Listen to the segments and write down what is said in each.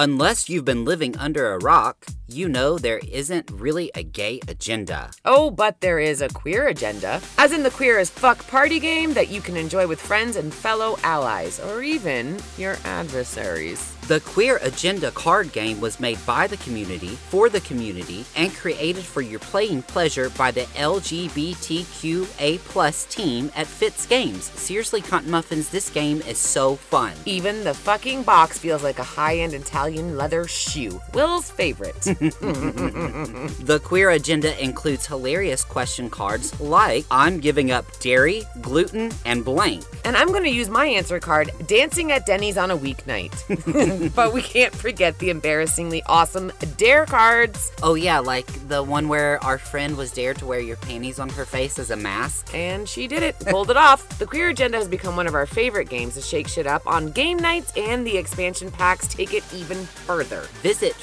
Unless you've been living under a rock, you know there isn't really a gay agenda. Oh, but there is a queer agenda, as in the queer as fuck party game that you can enjoy with friends and fellow allies, or even your adversaries. The Queer Agenda card game was made by the community, for the community, and created for your playing pleasure by the LGBTQA plus team at Fitz Games. Seriously, Cunt Muffins, this game is so fun. Even the fucking box feels like a high-end Italian leather shoe. Will's favorite. The Queer Agenda includes hilarious question cards like I'm giving up dairy, gluten, and blank. and I'm gonna use my answer card, dancing at Denny's on a weeknight. but we can't forget the embarrassingly awesome dare cards. Oh, yeah, like the one where our friend was dared to wear your panties on her face as a mask. And she did it, pulled it off. The Queer Agenda has become one of our favorite games to shake shit up on game nights, and the expansion packs take it even further. Visit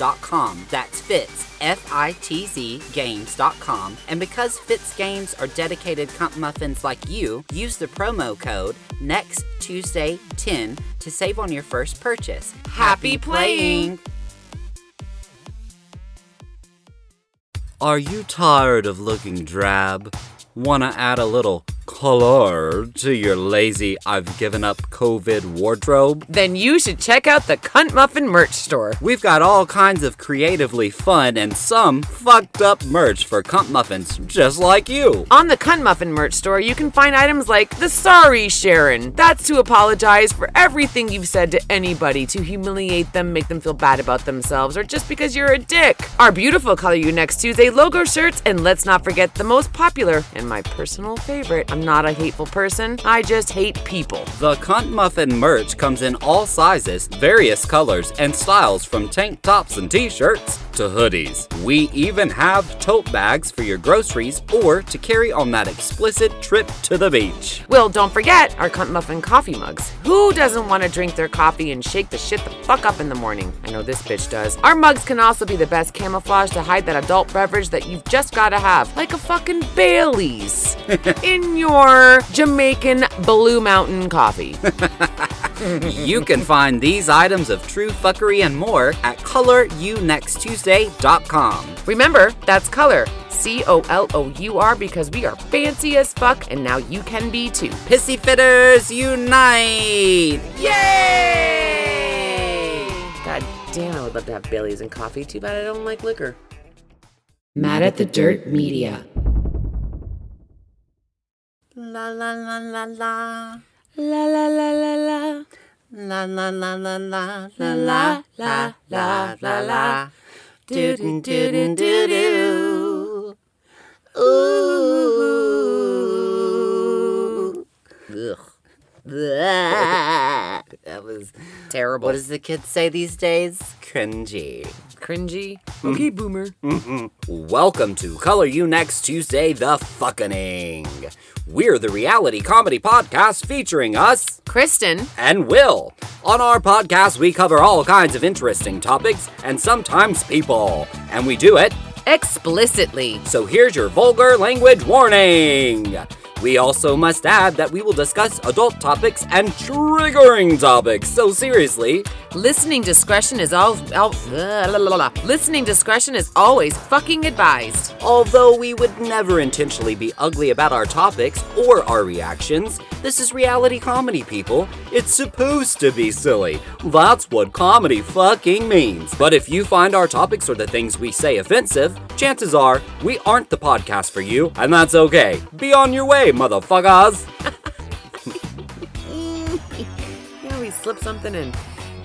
fitzgames.com. That's Fitz, F I T Z games.com. And because Fitz Games are dedicated cunt muffins like you, use the promo code next Tuesday 10 to save on your first purchase. Happy playing! Are you tired of looking drab? Wanna add a little color to your lazy I've given up COVID wardrobe? Then you should check out the Cunt Muffin merch store. We've got all kinds of creatively fun and some fucked up merch for cunt muffins just like you. On the Cunt Muffin merch store, you can find items like the Sorry Sharon. That's to apologize for everything you've said to anybody to humiliate them, make them feel bad about themselves, or just because you're a dick. Our beautiful Color You Next Tuesday logo shirts, and let's not forget the most popular and my personal favorite. I'm not a hateful person, I just hate people. The Cunt Muffin merch comes in all sizes, various colors, and styles from tank tops and t shirts to hoodies. We even have tote bags for your groceries or to carry on that explicit trip to the beach. Well, don't forget our Cunt Muffin coffee mugs. Who doesn't want to drink their coffee and shake the shit the fuck up in the morning? I know this bitch does. Our mugs can also be the best camouflage to hide that adult beverage that you've just gotta have, like a fucking Bailey's in your Jamaican Blue Mountain coffee. You can find these items of true fuckery and more at colournexttuesday.com. Remember, that's color. C O L O U R because we are fancy as fuck and now you can be too. Pissy Fitters Unite! Yay! God damn, I would love to have Bailey's and coffee. Too bad I don't like liquor. Mad at the Dirt Media. La la la la la. La la la la la. La la la la la la La la la la la. Do do do do do do. Ooh. Ugh. That was Terrible. what does the kids say these days? Cringy. Cringy? Mm. Okay, boomer. Mm-hmm. Welcome to Color You Next Tuesday, the Fuckening. We're the reality comedy podcast featuring us Kristen. and Will. On our podcast, we cover all kinds of interesting topics and sometimes people, and we do it. Explicitly. So here's your vulgar language warning. We also must add that we will discuss adult topics and triggering topics. So seriously, Listening discretion is all. all uh, la, la, la, la. Listening discretion is always fucking advised. although we would never intentionally be ugly about our topics or our reactions, this is reality comedy, people. It's supposed to be silly. That's what comedy fucking means. But if you find our topics or the things we say offensive, chances are we aren't the podcast for you, and that's okay. Be on your way, motherfuckers. Yeah, we slip something in.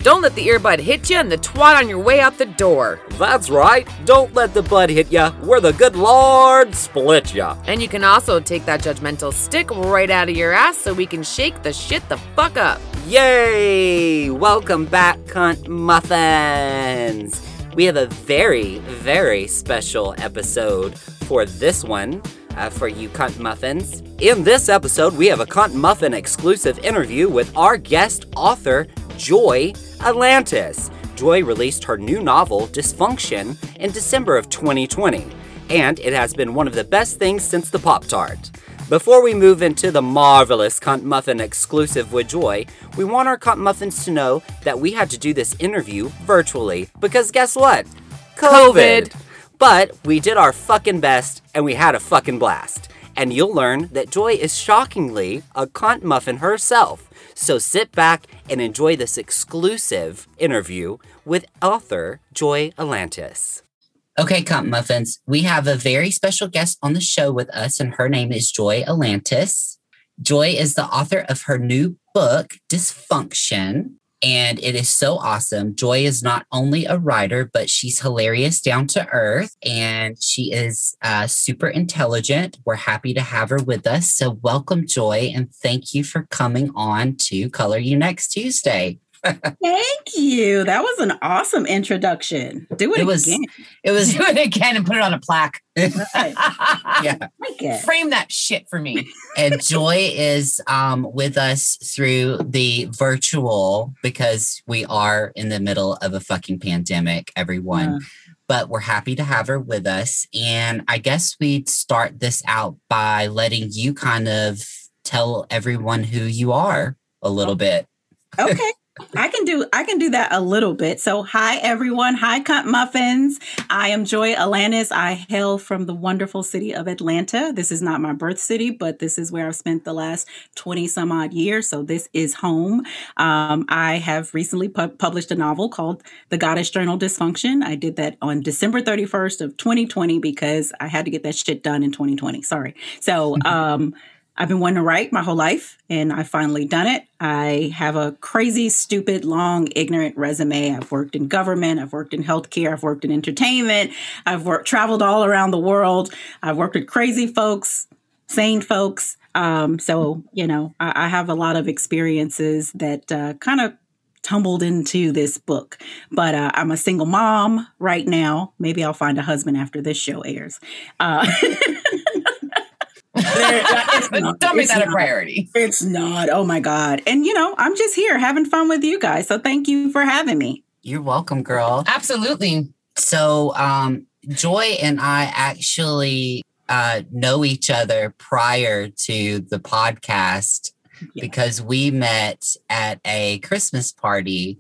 Don't let the earbud hit you and the twat on your way out the door. That's right. Don't let the bud hit ya, where the good Lord split ya. And you can also take that judgmental stick right out of your ass so we can shake the shit the fuck up. Yay! Welcome back, cunt muffins! We have a very, very special episode for this one uh, for you cunt muffins. In this episode, we have a cunt muffin exclusive interview with our guest author, Joy Alantis. Joy released her new novel, Dysfunction, in December of 2020, and it has been one of the best things since the Pop Tart. Before we move into the marvelous Cunt Muffin exclusive with Joy, we want our Cunt Muffins to know that we had to do this interview virtually because guess what? COVID. But we did our fucking best and we had a fucking blast. And you'll learn that Joy is shockingly a cunt muffin herself. So sit back and enjoy this exclusive interview with author Joy Alantis. Okay, Cunt Muffins, we have a very special guest on the show with us, and her name is Joy Alantis. Joy is the author of her new book, Dysfunction, and it is so awesome. Joy is not only a writer, but she's hilarious down to earth and she is uh, super intelligent. We're happy to have her with us. So, welcome, Joy, and thank you for coming on to Color You Next Tuesday. Thank you. That was an awesome introduction. Do it, It was- again. It was, do it again and put it on a plaque. yeah. Like. Frame that shit for me. and Joy is um, with us through the virtual because we are in the middle of a fucking pandemic, everyone. Uh, But we're happy to have her with us. And I guess we'd start this out by letting you kind of tell everyone who you are a little bit. okay. I can do I can do that a little bit. So hi everyone. Hi Cunt Muffins. I am Joy Alantis. I hail from the wonderful city of Atlanta. This is not my birth city, but this is where I've spent the last 20 some odd years. So this is home. Um, I have recently pu- published a novel called The Goddess Journal Dysfunction. I did that on December 31st of 2020 because I had to get that shit done in 2020. Sorry. So um I've been wanting to write my whole life and I finally done it. I have a crazy, stupid, long, ignorant resume. I've worked in government, I've worked in healthcare, I've worked in entertainment, I've worked traveled all around the world. I've worked with crazy folks, sane folks. Um, so, you know, I, I have a lot of experiences that uh, kind of tumbled into this book. But uh, I'm a single mom right now. Maybe I'll find a husband after this show airs. Uh, not- Don't make it's that a not. priority. It's not. Oh my God. And you know, I'm just here having fun with you guys. So thank you for having me. You're welcome, girl. Absolutely. So, um, Joy and I actually uh, know each other prior to the podcast Yeah. because we met at a Christmas party.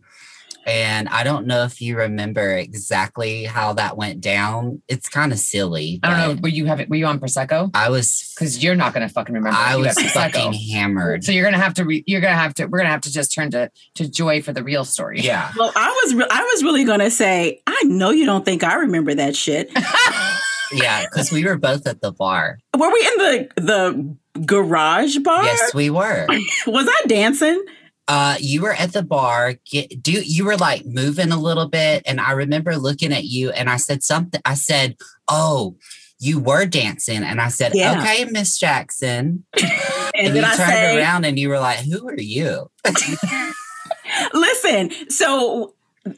And I don't know if you remember exactly how that went down. It's kind of silly. I don't know. Were you having? Were you on prosecco? I was, Because you're not gonna fucking remember. I was fucking hammered. So you're gonna have to. Re- you're gonna have to. We're gonna have to just turn to to Joy for the real story. Yeah. Well, I was re- I was really gonna say, I know you don't think I remember that shit. Yeah. Because we were both at the bar. Were we in the the garage bar? Yes, we were. Was I dancing? Uh you were at the bar get do you were like moving a little bit and i remember looking at you and i said something i said oh you were dancing and i said Yeah. okay miss jackson And, and, you I turned say, around and you were like who are you listen. So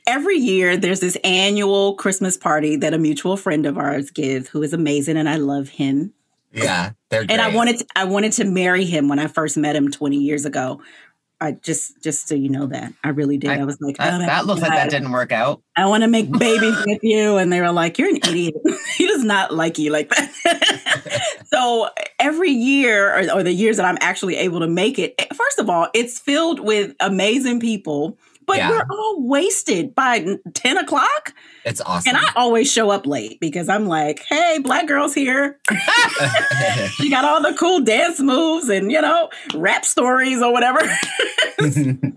every year there's this annual Christmas party that a mutual friend of ours gives, who is amazing, and I love him. yeah they're and I wanted to, I wanted to marry him when I first met him 20 years ago. I just just so you know that I really did. I, I- was like, That, oh, that looks like that didn't work out. I want to make babies with you, and they were like, "You're an idiot. he does not like you like that." so every year, or, or the years that I'm actually able to make it, eh, first of all, it's filled with amazing people. But Yeah. we're all wasted by 10 o'clock. it's awesome And I always show up late because I'm like, hey, black girl's here. She got all the cool dance moves and, you know, rap stories or whatever.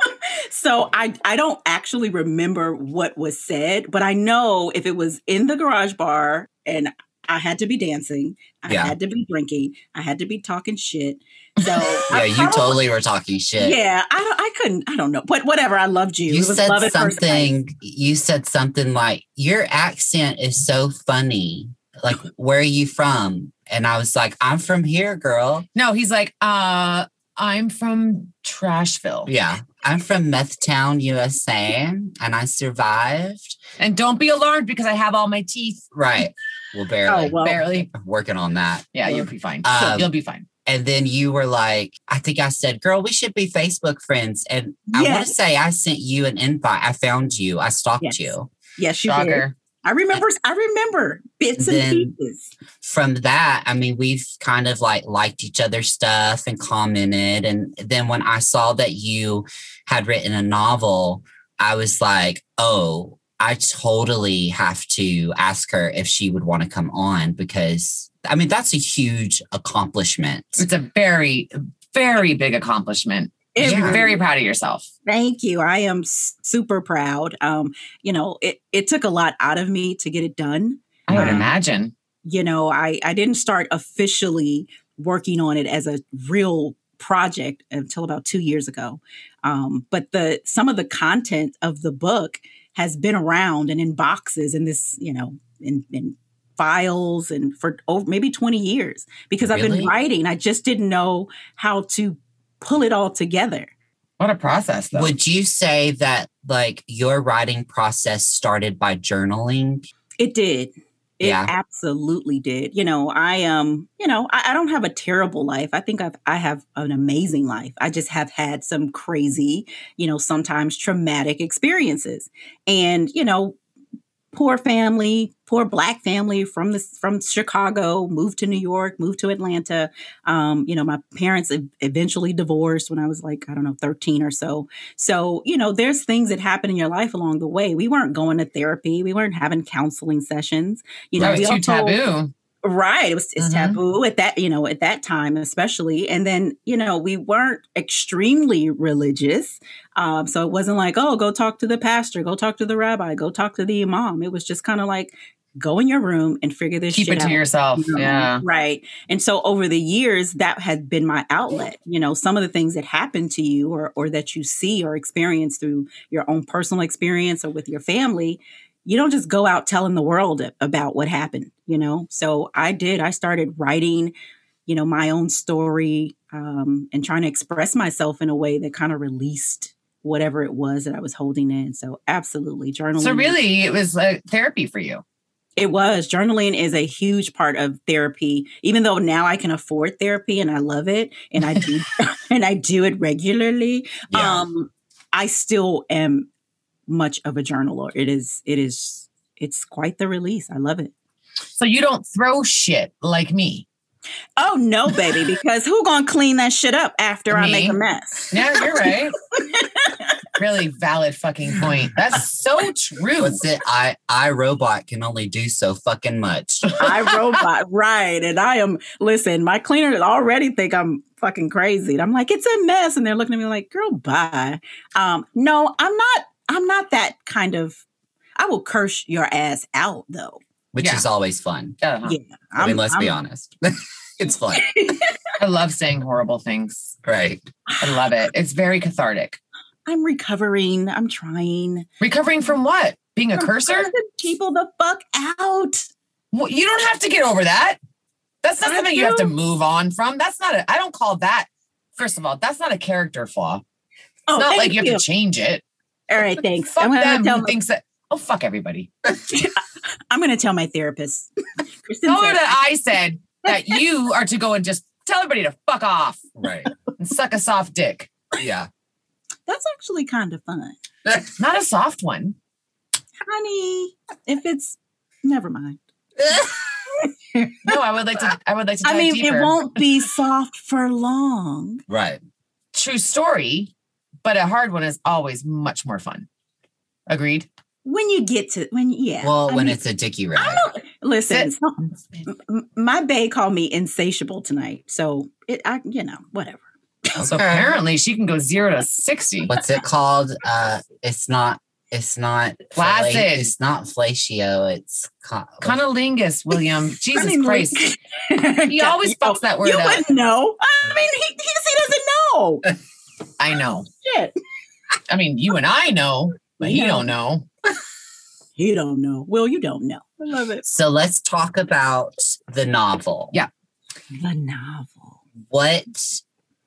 so I, I don't actually remember what was said, but I know if it was in the garage bar and I had to be dancing, I Yeah. had to be drinking, I had to be talking shit. So yeah I you totally were talking shit Yeah, I don't, I couldn't, I don't know, but whatever. I loved you. you It was said love at first sight. something you said something like your accent is so funny like where are you from and i was like i'm from here girl No, he's like, uh, I'm from Trashville. yeah i'm from meth town usa and i survived And don't be alarmed because I have all my teeth. right well barely Oh, well, Barely. Working on that Yeah, you'll be fine. Um, you'll be fine. and then you were like i think i said girl we should be facebook friends and i want to say i sent you an invite i found you i stalked Yes. you yes, you did. I remember. I remember bits and Then- pieces. from that, I mean, we've kind of like liked each other's stuff and commented. And then when I saw that you had written a novel, I was like, oh, I totally have to ask her if she would want to come on because I mean, that's a huge accomplishment. It's a very, very big accomplishment. It You're very proud of yourself. Thank you. I am super proud. Um, you know, it it took a lot out of me to get it done. I would Wow. imagine. You know, I I didn't start officially working on it as a real project until about two years ago. Um, but the some of the content of the book has been around and in boxes in this, you know, in in files and for over maybe 20 years because I've been writing. I just didn't know how to pull it all together. What a process, though. Would you say that like your writing process started by journaling? It did. It Yeah. absolutely did. You know, I um, you know, I, I don't have a terrible life. I think I've I have an amazing life. I just have had some crazy, you know, sometimes traumatic experiences. And, you know, poor family, poor black family from this from Chicago, moved to New York, moved to Atlanta. Um, you know, my parents eventually divorced when I was like, I don't know, 13 or so. So, you know, there's things that happen in your life along the way. We weren't going to therapy. We weren't having counseling sessions. You know, was we too also- taboo. Right. It was it's Mhm. taboo at that, you know, at that time, especially. And then, you know, we weren't extremely religious. Um, so it wasn't like, oh, go talk to the pastor, go talk to the rabbi, go talk to the imam. It was just kind of like, go in your room and figure this out. Keep shit it to out. yourself. you know? Yeah. Right. And so over the years, that had been my outlet. You know, some of the things that happen to you or, or that you see or experience through your own personal experience or with your family, you don't just go out telling the world about what happened, you know? So I did. I started writing, you know, my own story um, and trying to express myself in a way that kind of released whatever it was that I was holding in. So absolutely journaling. So really, it was uh, therapy for you. It was. Journaling is a huge part of therapy, even though now I can afford therapy and I love it and I do and I do it regularly. Yeah. Um, I still am much of a journaler. It is it is it's quite the release. I love it. So you don't throw shit like me. Oh no, baby, because who gonna clean that shit up after I make a mess? Yeah, you're right. really valid fucking point. That's so true. What's it? I iRobot can only do so fucking much. I robot, right. And I am listen, my cleaners already think I'm fucking crazy. And I'm like, it's a mess. And they're looking at me like, girl, bye. Um, no, I'm not, I'm not that kind of I will curse your ass out though. Which Yeah. is always fun. Uh-huh. Yeah. I mean, let's be I'm- honest. it's fun. I love saying horrible things. Right. I love it. It's very cathartic. I'm recovering. I'm trying. Recovering from what? Being a From cursor? People the fuck out. Well, you don't have to get over that. That's not I something you have to move on from. That's not a, I don't call that, first of all, that's not a character flaw. It's Oh, not like thank you have to change it. All right, thanks. Fuck I'm them tell who my, thinks that, oh, fuck everybody. I'm gonna tell my therapist. Kristen Tell her that I said that you are to go and just tell everybody to fuck off Right. and suck a soft dick. Yeah. That's actually kind of fun. Not a soft one. Honey, if it's never mind. No, I would like to, I would like to I mean, deeper. it won't be soft for long. right. True story, but a hard one is always much more fun. Agreed? When you get to when yeah. Well, I when mean, it's a dicky I rag. don't listen. So- m- my bay called me insatiable tonight, so it I you know whatever. So apparently she can go zero to 60. What's it called? Uh, it's not. It's not Flaccid. fla- It's not fellatio. It's co- Cunnilingus, William. Jesus Christ. He always fucks that word You up. wouldn't know. I mean, he, he, he doesn't know. I know. Shit, I mean, you and I know, but he Yeah. don't know. he don't know. Well, you don't know. I love it. So let's talk about the novel. Yeah. The novel. What?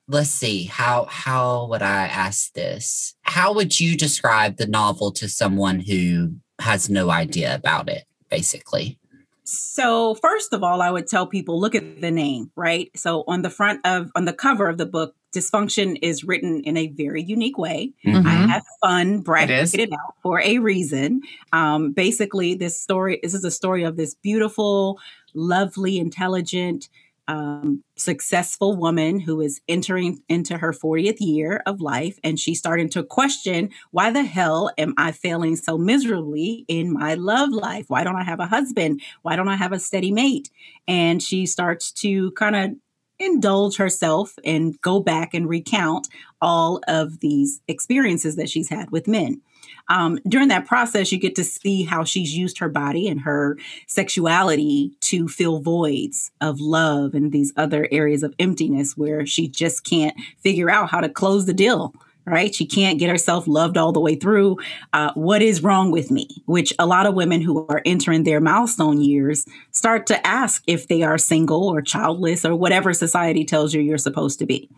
Let's see. How how would I ask this? How would you describe the novel to someone who has no idea about it? Basically. So, first of all, I would tell people look at the name, right? So, on the front of, on the cover of the book Dysfunction is written in a very unique way. Mhm. I have fun bracketed it out for a reason. Um, basically, this story this is a story of this beautiful, lovely, intelligent, um, successful woman who is entering into her 40th year of life, and she's starting to question why the hell am I failing so miserably in my love life? Why don't I have a husband? Why don't I have a steady mate? And she starts to kind of indulge herself and go back and recount all of these experiences that she's had with men. Um, during that process, you get to see how she's used her body and her sexuality to fill voids of love and these other areas of emptiness where she just can't figure out how to close the deal. Right? She can't get herself loved all the way through. Uh, what is wrong with me? Which a lot of women who are entering their milestone years start to ask if they are single or childless or whatever society tells you you're supposed to be.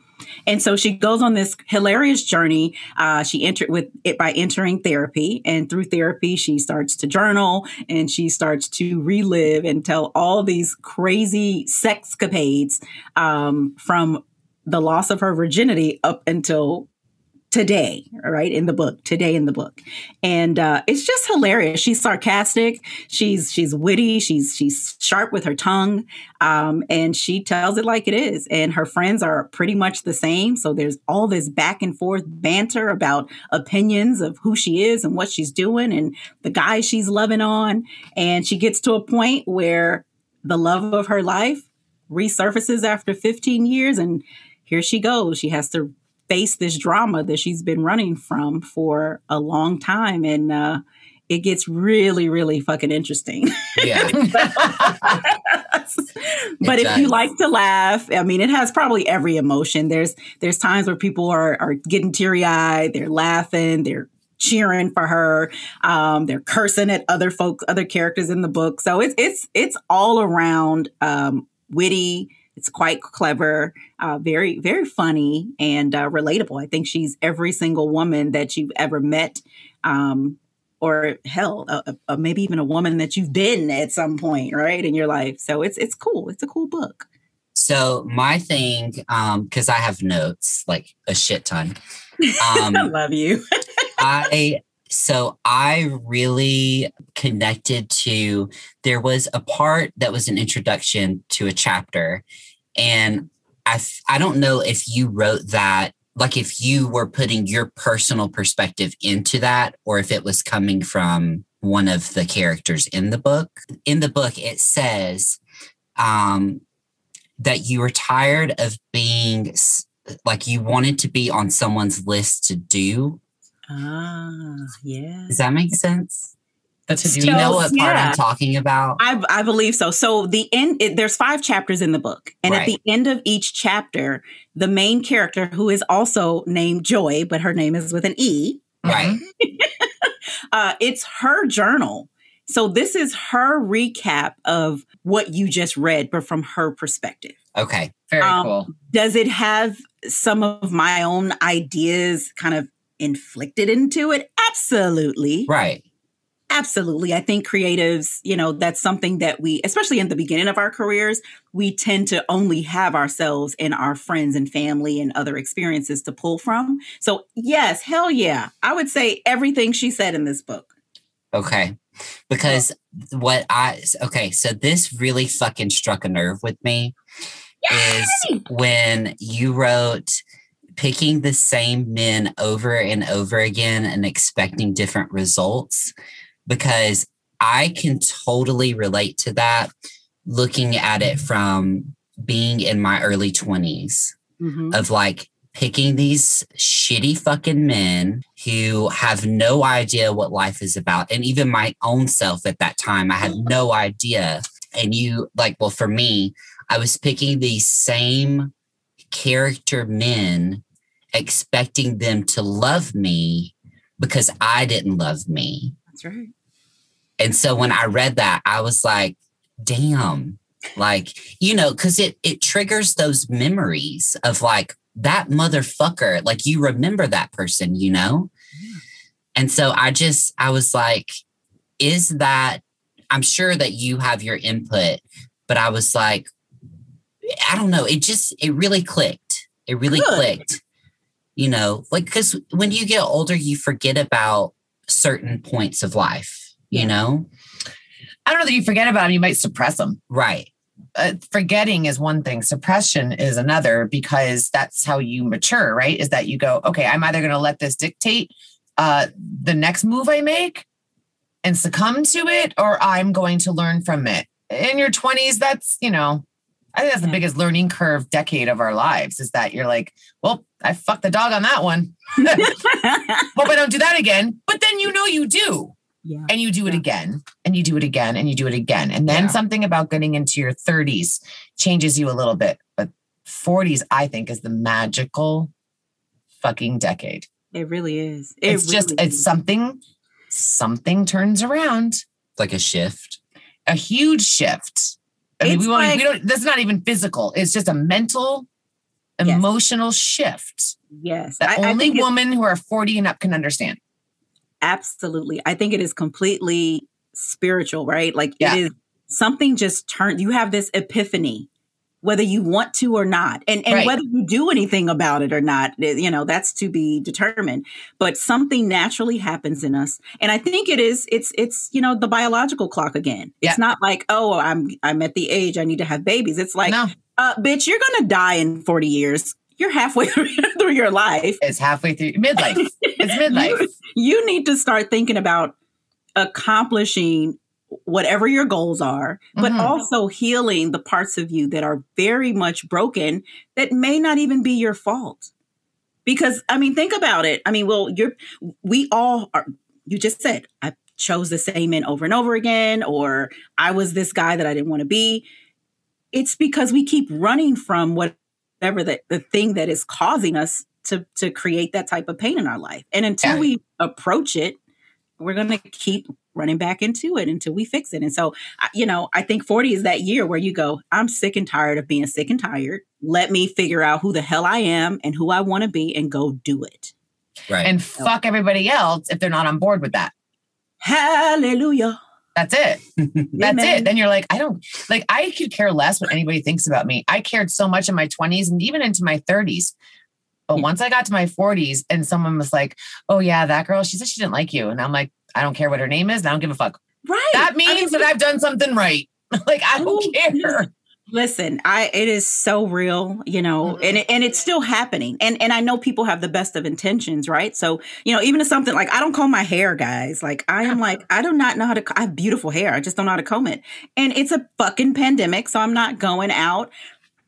And so she goes on this hilarious journey. Uh, she entered with it by entering therapy, and through therapy, she starts to journal and she starts to relive and tell all these crazy sexcapades um, from the loss of her virginity up until today right in the book today in the book. And uh, it's just hilarious. She's sarcastic. She's she's witty. She's she's sharp with her tongue. Um, and she tells it like it is. And her friends are pretty much the same. So there's all this back and forth banter about opinions of who she is and what she's doing and the guy she's loving on. And she gets to a point where the love of her life resurfaces after 15 years and here she goes. She has to face this drama that she's been running from for a long time and uh it gets really really fucking interesting. Yeah. but if you like to laugh i mean it has probably every emotion. There's there's times where people are are getting teary-eyed they're laughing they're cheering for her um they're cursing at other folks other characters in the book. So it's it's it's all around um witty it's quite clever uh, very very funny and uh, relatable i think she's every single woman that you've ever met um or hell, uh, uh, maybe even a woman that you've been at some point, right, in your life. So it's it's cool. It's a cool book. So my thing, um, because I have notes like a shit ton. I Um, love you. I so I really connected to there was a part that was an introduction to a chapter and I I don't know if you wrote that like if you were putting your personal perspective into that or if it was coming from one of the characters in the book. In the book it says um that you were tired of being like you wanted to be on someone's list to do ah, yeah. does that make sense? That's a Do you know what part yeah. I'm talking about? I, I believe so. So the end, it, there's five chapters in the book, and at the end of each chapter, the main character, who is also named Joy, but her name is with an E, Right. uh, it's her journal. So this is her recap of what you just read, but from her perspective. Okay. Very Um, cool. Does it have some of my own ideas kind of inflicted into it? Absolutely. Right. Absolutely. I think creatives, you know, that's something that we, especially in the beginning of our careers, we tend to only have ourselves and our friends and family and other experiences to pull from. So, yes, hell yeah. I would say everything she said in this book. Okay. Because what I okay, so this really fucking struck a nerve with me is when you wrote picking the same men over and over again and expecting different results because I can totally relate to that looking at it from being in my early 20s. Mhm. of like picking these shitty fucking men who have no idea what life is about. And even my own self at that time, I had no idea. And you, like, well, for me, I was picking these same character men, expecting them to love me because I didn't love me. That's right. And so when I read that, I was like, damn. Like, you know, because it it triggers those memories of like that motherfucker. Like you remember that person, you know? And so I just I was like, is that I'm sure that you have your input, but I was like, I don't know. It just it really clicked. It really Good. clicked. You know, like because when you get older, you forget about certain points of life. You Yeah. know, I don't know that you forget about them, you might suppress them. right? uh, forgetting is one thing, suppression is another because that's how you mature, right? Is that you go, okay, I'm either going to let this dictate uh, the next move I make and succumb to it, or I'm going to learn from it. In your 20s, that's, you know, I think that's the Yeah. biggest learning curve decade of our lives is that you're like, well, I fucked the dog on that one. Hope I don't do that again. But then you know you do yeah. and you do it Yeah. again and you do it again and you do it again and then Yeah. something about getting into your 30s changes you a little bit but 40s i think is the magical fucking decade It really is. It it's just really it's something something turns around Like a shift. a huge shift i mean we, won't, like- we don't that's not even physical it's just a mental Yes. emotional shift yes. that I, I only it's- women who are 40 and up can understand Absolutely. I think it is completely spiritual, right? Like Yeah. it is something just turned you have this epiphany whether you want to or not. And and Right. whether you do anything about it or not, eh, you know, that's to be determined. But something naturally happens in us. And I think it is it's it's, you know, the biological clock again. Yeah. It's not like, "Oh, I'm I'm at the age I need to have babies." It's like, no uh bitch, you're going to die in 40 years. You're halfway through your life. it's halfway through midlife it's midlife You, you need to start thinking about accomplishing whatever your goals are, but Mhm. also healing the parts of you that are very much broken that may not even be your fault. Because I mean, think about it. I mean, well, you're we all are you just said I chose the same men over and over again, or I was this guy that I didn't want to be. It's because we keep running from whatever the, the thing that is causing us to to create that type of pain in our life. And until Yeah. we approach it, we're going to keep running back into it until we fix it. And so, you know, I think 40 is that year where you go, I'm sick and tired of being sick and tired. Let me figure out who the hell I am and who I want to be and go do it. Right. and fuck everybody else if they're not on board with that Hallelujah. That's it. That's Amen. it. Then you're like, I don't like, I could care less what anybody thinks about me. I cared so much in my 20s and even into my 30s. But hmm. once I got to my 40s and someone was like, oh, yeah, that girl, she said she didn't like you. And I'm like, I don't care what her name is. I don't give a fuck. Right. That I means mean, that I've done something right. like, I don't Ooh, care. Listen, I it is so real, you know, Mhm. and it, and it's still happening. And and I know people have the best of intentions, right? So, you know, even if something like I don't comb my hair, guys. Like I am like I do not know how to I have beautiful hair. I just don't know how to comb it. And it's a fucking pandemic, so I'm not going out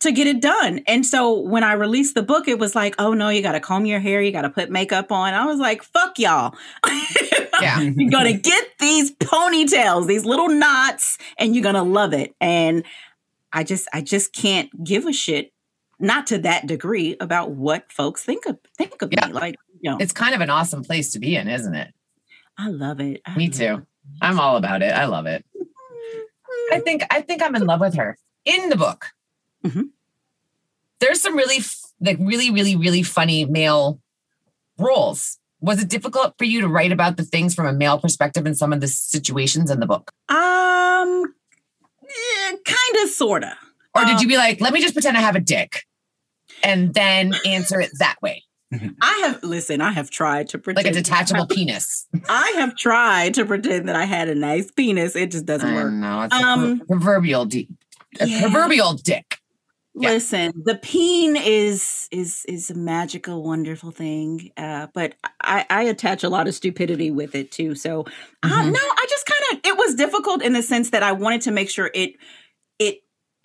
to get it done. And so when I released the book, it was like, "Oh no, you got to comb your hair, you got to put makeup on." I was like, "Fuck y'all." Yeah. you're gonna get these ponytails, these little knots, and you're gonna love it. And I just, I just can't give a shit, not to that degree, about what folks think of think of Yeah. me. Like, you know, It's kind of an awesome place to be in, isn't it? I love it. I Me love too. I'm all about it. I love it. I think I think I'm in love with her. In the book, Mhm. there's some really like really really really funny male roles. Was it difficult for you to write about the things from a male perspective in some of the situations in the book, Um, kind of, sorta. or did Um, you be like, let me just pretend I have a dick, and then answer it that way, I have listen. I have tried to pretend like a detachable penis? I have tried to pretend that I had a nice penis. It just doesn't I work. know it's a Um, pro- proverbial di- a yeah. proverbial dick. Yeah. Listen, the peen is is is a magical, wonderful thing, uh, but I, I attach a lot of stupidity with it too. So uh, Mhm. no, I just kind of it was difficult in the sense that I wanted to make sure it it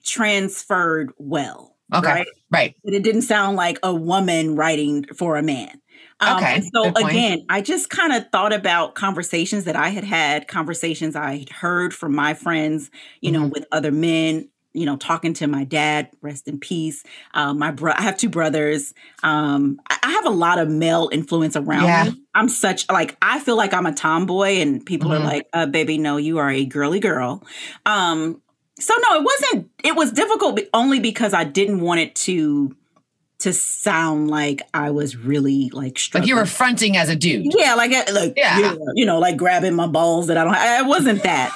transferred well, Okay, right? right. That it didn't sound like a woman writing for a man. Um, Okay, so again, I just kind of thought about conversations that I had had, conversations I had heard from my friends, you know, Mm-hmm. with other men. You know, talking to my dad, rest in peace. Um, my bro, I have two brothers. Um, I, I have a lot of male influence around Yeah. me. I'm such like I feel like I'm a tomboy, and people Mhm. are like, uh, "Baby, no, you are a girly girl." Um, so no, it wasn't. It was difficult, only because I didn't want it to to sound like I was really like Like you were fronting as a dude. yeah, like uh, like Yeah. you know, like grabbing my balls that I don't. I, it wasn't that.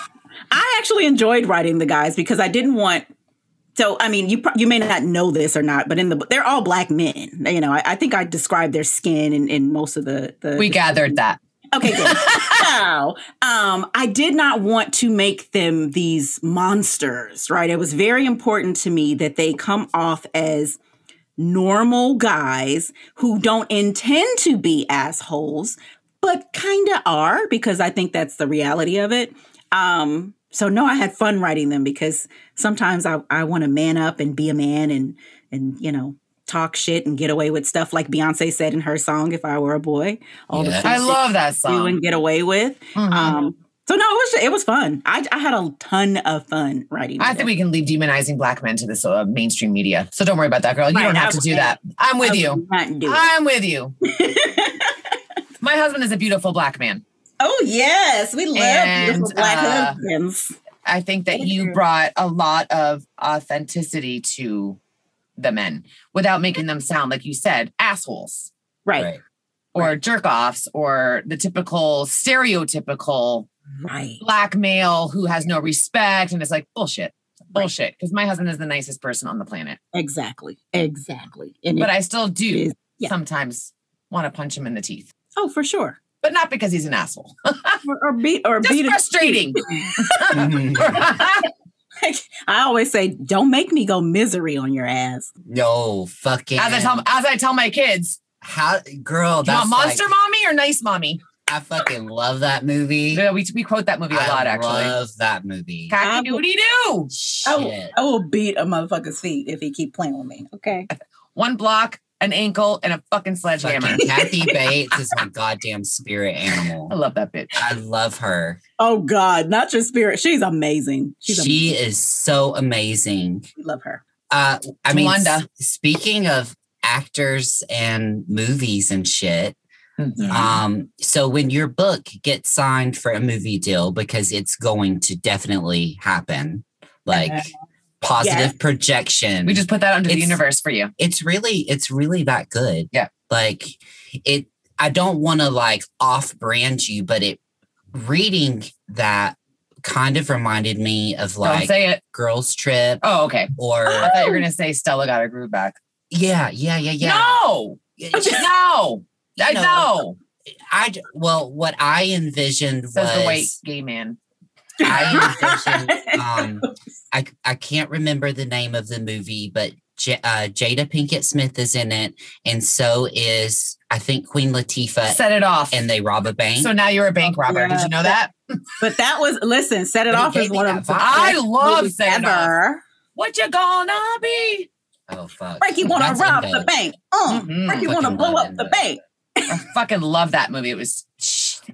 I actually enjoyed writing the guys because I didn't want so I mean, you you may not know this or not, but in the they're all black men. You know, I, I think I described their skin in, in most of the the. We the- gathered that. Okay, good. so, um, I did not want to make them these monsters, right? It was very important to me that they come off as normal guys who don't intend to be assholes, but kind of are because I think that's the reality of it. Um, so no, I had fun writing them because sometimes I, I want to man up and be a man and and you know talk shit and get away with stuff like Beyonce said in her song "If I Were a Boy." All Yeah. the I love that song. and get away with. Mhm. Um, so no, it was it was fun. I, I had a ton of fun writing. I it. think we can leave demonizing black men to this uh, mainstream media. So don't worry about that, girl. You Right, don't have I to do that. I'm with you. I'm with you. My husband is a beautiful black man. Oh yes, we love And, beautiful black uh, husbands. I think that Thank you you. brought a lot of authenticity to the men without making them sound, like you said, assholes Right, Right. or jerk offs or the typical stereotypical right. black male who has no respect. And is like bullshit, bullshit. Because my husband is the nicest person on the planet. Exactly, exactly. And But it I still do is- yeah. sometimes want to punch him in the teeth, oh for sure. But not because he's an asshole. Or, or beat or Just beat it- frustrating. I always say, don't make me go misery on your ass. no fucking. as I tell as I tell my kids, how girl. you That's want monster like, mommy or nice mommy? I fucking love that movie. Yeah, we, we quote that movie a I lot, actually. love that movie. Cocky doody doo. I will, Shit. I will beat a motherfucker's feet if he keep playing with me. Okay. One block, an ankle, and a fucking sledgehammer. Fucking Kathy Bates is my goddamn spirit animal. I love that bitch. I love her. Oh God, not your spirit. She's amazing. She's she amazing. is so amazing. We love her. Uh, I mean, Wanda. s- speaking of actors and movies and shit, Mm-hmm. um, so when your book gets signed for a movie deal, because it's going to definitely happen, like positive yes. projection. We just put that under the universe for you. it's really it's really that good. Yeah. Like it I don't want to like off brand you, but it reading that kind of reminded me of Don't like say it. girls trip Oh, okay. or I thought you were gonna say Stella got her groove back. yeah, yeah, yeah, yeah. No, no, I know, know. I well, what I envisioned Says the white gay man. I envisioned um I I can't remember the name of the movie, but J- uh, Jada Pinkett Smith is in it, and so is I think Queen Latifah, Set it off. and they rob a bank. so now you're a bank robber. Did you know that? But that was listen. Set it But it off as gave me one of the vibe. I love movies Set It Off. ever. What you gonna be? oh fuck! Frankie want to rob in the bank. Uh, Mhm. Frankie want to blow up in the bank. I fucking love that movie. It was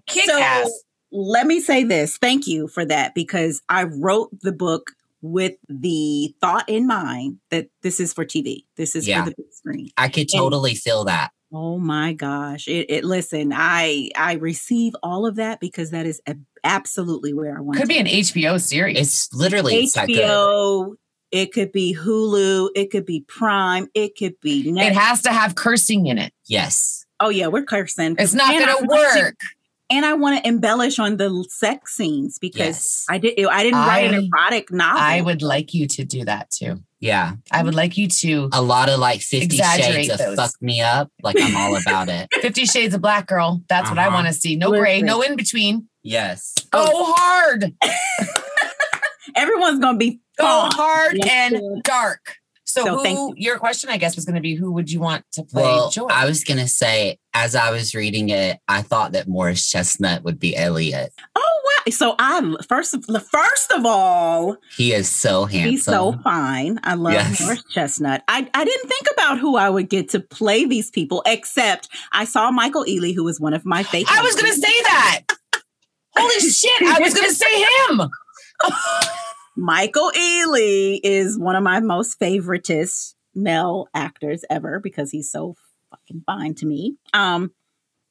kick So- ass. Let me say this. Thank you for that because I wrote the book with the thought in mind that this is for TV. This is Yeah. for the big screen. I could totally feel that. Oh my gosh. It, it listen, I I receive all of that because that is a, absolutely where I want it. Could be an HBO series. It's literally it's that good. HBO, it could be Hulu, it could be Prime, it could be Netflix. it has to have cursing in it. Yes. oh yeah, we're cursing. It's not And gonna want to- work. And I want to embellish on the sex scenes because Yes. I did I didn't write I- an erotic novel. I would like you to do that too. Yeah. I would like you to A lot of like Fifty Exaggerate Shades of fuck me up. Like I'm all about it. Fifty Shades of Black Girl. That's what I Uh-huh. want to see. No gray, no in between. Yes. Go hard. Everyone's gonna be Go fun. hard Yes, and dark. So, So thank who your question, I guess, was going to be who would you want to play Well, Joy? I was gonna say, as I was reading it, I thought that Morris Chestnut would be Elliot. Oh wow! So I first first of all, He is so handsome. he's so fine. I love Yes. Morris Chestnut. I I didn't think about who I would get to play these people, except I saw Michael Ealy, who was one of my favorite. I was going to say that. Holy shit. I was going to say him. Michael Ealy is one of my most favoritist male actors ever because he's so fucking fine to me. Um,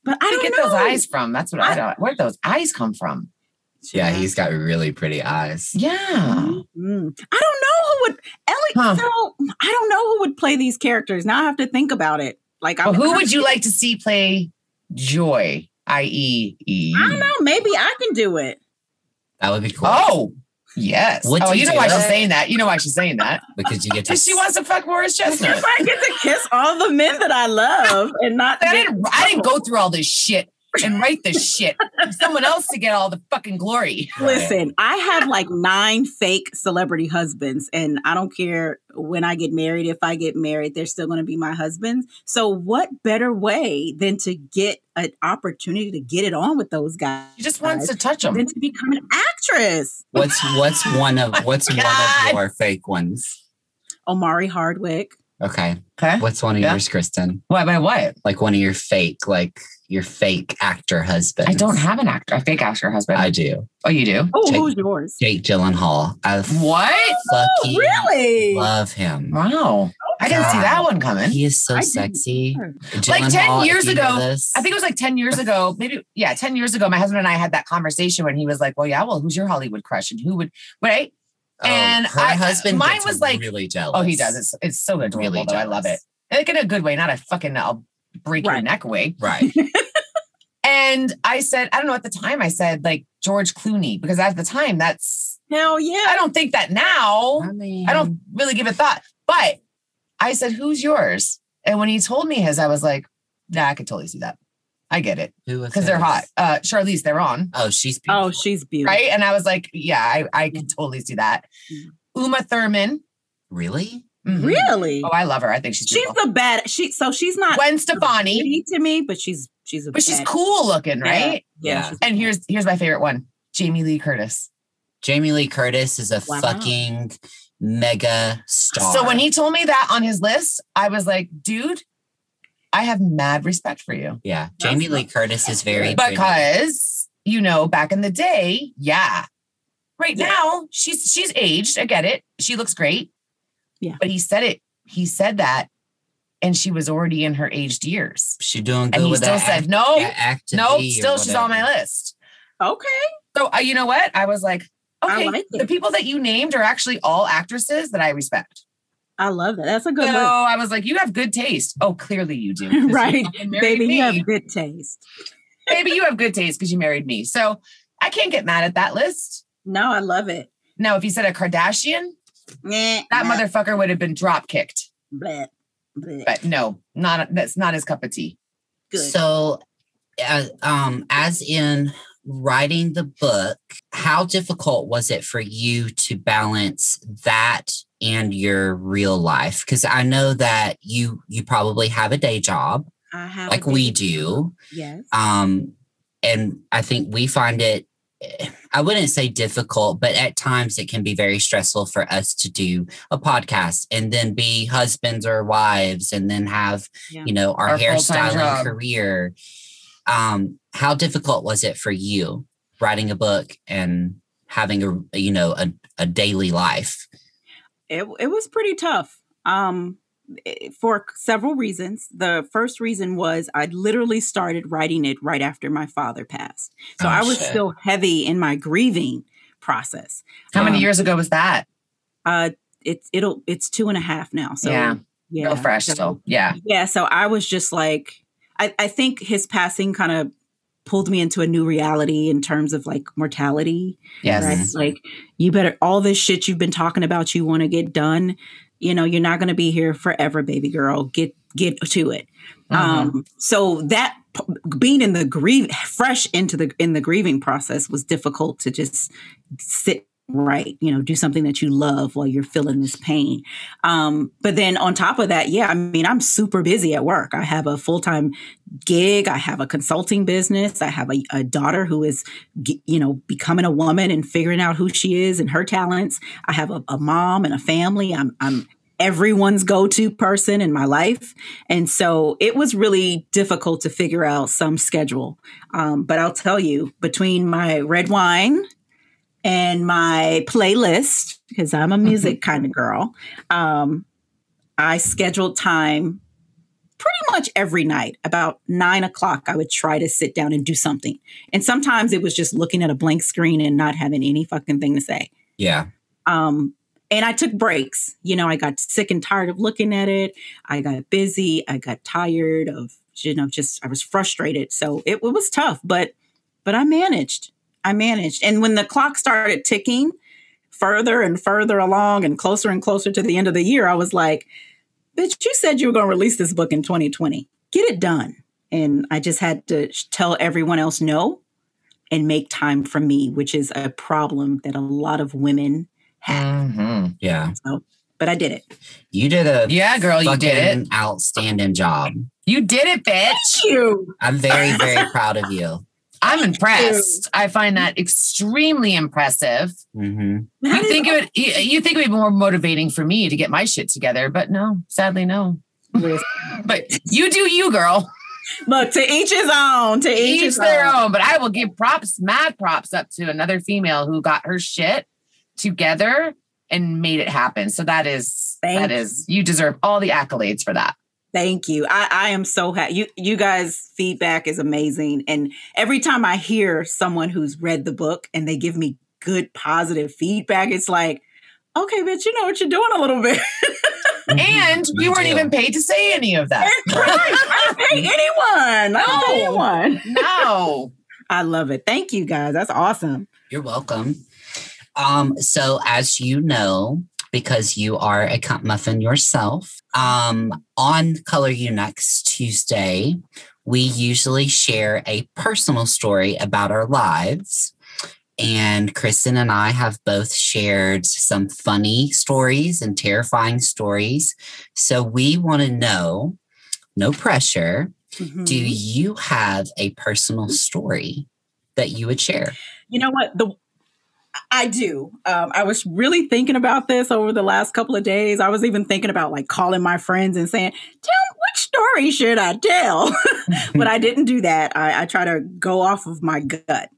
but I don't did you know. get those eyes from? That's what I, I- don't. Where'd those eyes come from? Yeah, he's got really pretty eyes. Yeah. Mm. I don't know who would Ellie. Huh. So I don't know who would play these characters. Now I have to think about it. Like, Well, who would you like to see play Joy? I E E. I don't know. Maybe I can do it. That would be cool. Oh, Yes. Would oh, you you know do why she's saying that. You know why she's saying that. because you get to. She wants to fuck Morris Chestnut. If I get to kiss all the men that I love and not I didn't. I didn't go through all this shit and write this shit. Someone else to get all the fucking glory. Listen, I have like nine fake celebrity husbands, and I don't care when I get married. If I get married, they're still going to be my husbands. So, what better way than to get an opportunity to get it on with those guys She just wants to touch them. than to become an actress? What's what's one of oh what's one God. of your fake ones? Omari Hardwick. Okay, Okay. what's one of Yeah. yours, Kristen? What? My what? Like one of your fake, like your fake actor husband. I don't have an actor, a fake actor husband. I do. oh, you do? Oh, Jake- who's yours? Jake Gyllenhaal. I What? fucking oh, really? love him. Wow. I didn't see that one coming. He is so I sexy. Like 10 Gyllenhaal, if years ago, I think it was like 10 years ago, maybe, yeah, 10 years ago, my husband and I had that conversation when he was like, well, yeah, well, who's your Hollywood crush? And who would, right? Oh, and her I- husband mine gets was like- really jealous. Oh, he does. It's, it's so adorable, Really though. I love it. Like in a good way, not a fucking, I'll break your neck away. right. And I said, I don't know, at the time, I said like George Clooney, because at the time, that's, Hell yeah. I don't think that now. I mean, I don't really give a thought. But I said, who's yours? And when he told me his, I was like, nah, I could totally see that. I get it. who was Because they're hot. Uh Charlize Theron. Oh, she's beautiful. Oh, she's beautiful. Right. And I was like, yeah, I, I could totally see that. Uma Thurman. really? Mhm. Really? Oh, I love her. I think she's she's the bad. She so she's not Gwen Stefani, to me, but she's she's a but she's cool looking, right? Yeah. Yeah. And here's here's my favorite one. Jamie Lee Curtis. Jamie Lee Curtis is a Wow. fucking mega star. So when he told me that on his list, I was like, dude, I have mad respect for you. yeah, That's Jamie Lee Curtis is very pretty. because you know back in the day yeah right Yeah. now she's she's aged i get it she looks great Yeah. but he said it he said that and she was already in her aged years She doing good and he with still that said act- no that no still she's on my list okay. so uh, you know what i was like okay like the people that you named are actually all actresses that i respect I love that. That's a good so list. i was like you have good taste oh clearly you do. Right. fucking married Baby, me. you have good taste. maybe you have good taste because you married me so i can't get mad at that list No, I love it. Now, if you said a Kardashian, Nah, that motherfucker would have been drop kicked. bleh, bleh. But no, not that's not his cup of tea. good. So, uh, um, as in writing the book, how difficult was it for you to balance that and your real life? Because I know that you you probably have a day job I have like we do. Yes. Um, and I think we find it, I wouldn't say difficult, but at times it can be very stressful for us to do a podcast and then be husbands or wives and then have, Yeah. you know, our, Our hairstyling career. Um, how difficult was it for you writing a book and having a, you know, a, a daily life? it, it was pretty tough um for several reasons the first reason was i literally started writing it right after my father passed so Oh, i was shit. still heavy in my grieving process How many Um, years ago was that? uh it's it'll it's two and a half now so Yeah. yeah Real fresh so- still. Yeah. yeah so i was just like i, I think his passing kind of pulled me into a new reality in terms of like mortality Yes. right? Like you better all this shit you've been talking about you want to get done. You know, you're not going to be here forever, baby girl. Get get to it. Mhm. Um so that being in the grieve fresh into the in the grieving process was difficult to just sit right, you know, do something that you love while you're feeling this pain. Um but then on top of that, yeah, I mean, I'm super busy at work. I have a full-time gig, I have a consulting business, I have a, a daughter who is you know, becoming a woman and figuring out who she is and her talents. I have a, a mom and a family. I'm, I'm everyone's go to person in my life. And so it was really difficult to figure out some schedule. Um, but I'll tell you, between my red wine and my playlist, because I'm a music kind of girl, um, I scheduled time pretty much every night. About nine o'clock i would try to sit down and do something. And sometimes it was just looking at a blank screen and not having any fucking thing to say. Yeah. um and i took breaks. You know i got sick and tired of looking at it. I got busy. I got tired of you know just i was frustrated. So it, it was tough but but i managed i managed and when the clock started ticking further and further along and closer and closer to the end of the year, I was like, bitch, you said you were going to release this book in 2020. Get it done. And I just had to tell everyone else no and make time for me, which is a problem that a lot of women have. Mm-hmm. Yeah. So, but I did it. You did a Yeah, girl, you did fucking it. outstanding job. You did it, bitch. You. I'm very, very proud of you. I'm impressed. I find that extremely impressive. hmm You think it would you, you think it would be more motivating for me to get my shit together, but no, sadly no. But you do you, girl. Look, to each his own. To each, Each his their own. own. But I will give props, mad props up to another female who got her shit together and made it happen. So that is Thank that is you deserve all the accolades for that. Thank you. I, I am so happy. You you guys' feedback is amazing. And every time I hear someone who's read the book and they give me good positive feedback, it's like, okay, bitch, you know what you're doing a little bit. And We we weren't even paid to say any of that. I don't pay anyone. I don't pay No. anyone. no. I love it. Thank you guys. That's awesome. You're welcome. Um, so as you know, because you are a muffin yourself, um, on Color You Next Tuesday, we usually share a personal story about our lives. And Kristen and I have both shared some funny stories and terrifying stories. So we want to know, no pressure, Mhm. do you have a personal story that you would share? You know what? The I do. Um, I was really thinking about this over the last couple of days. I was even thinking about like calling my friends and saying, "Tell me which story should I tell?" but I didn't do that. I, I try to go off of my gut.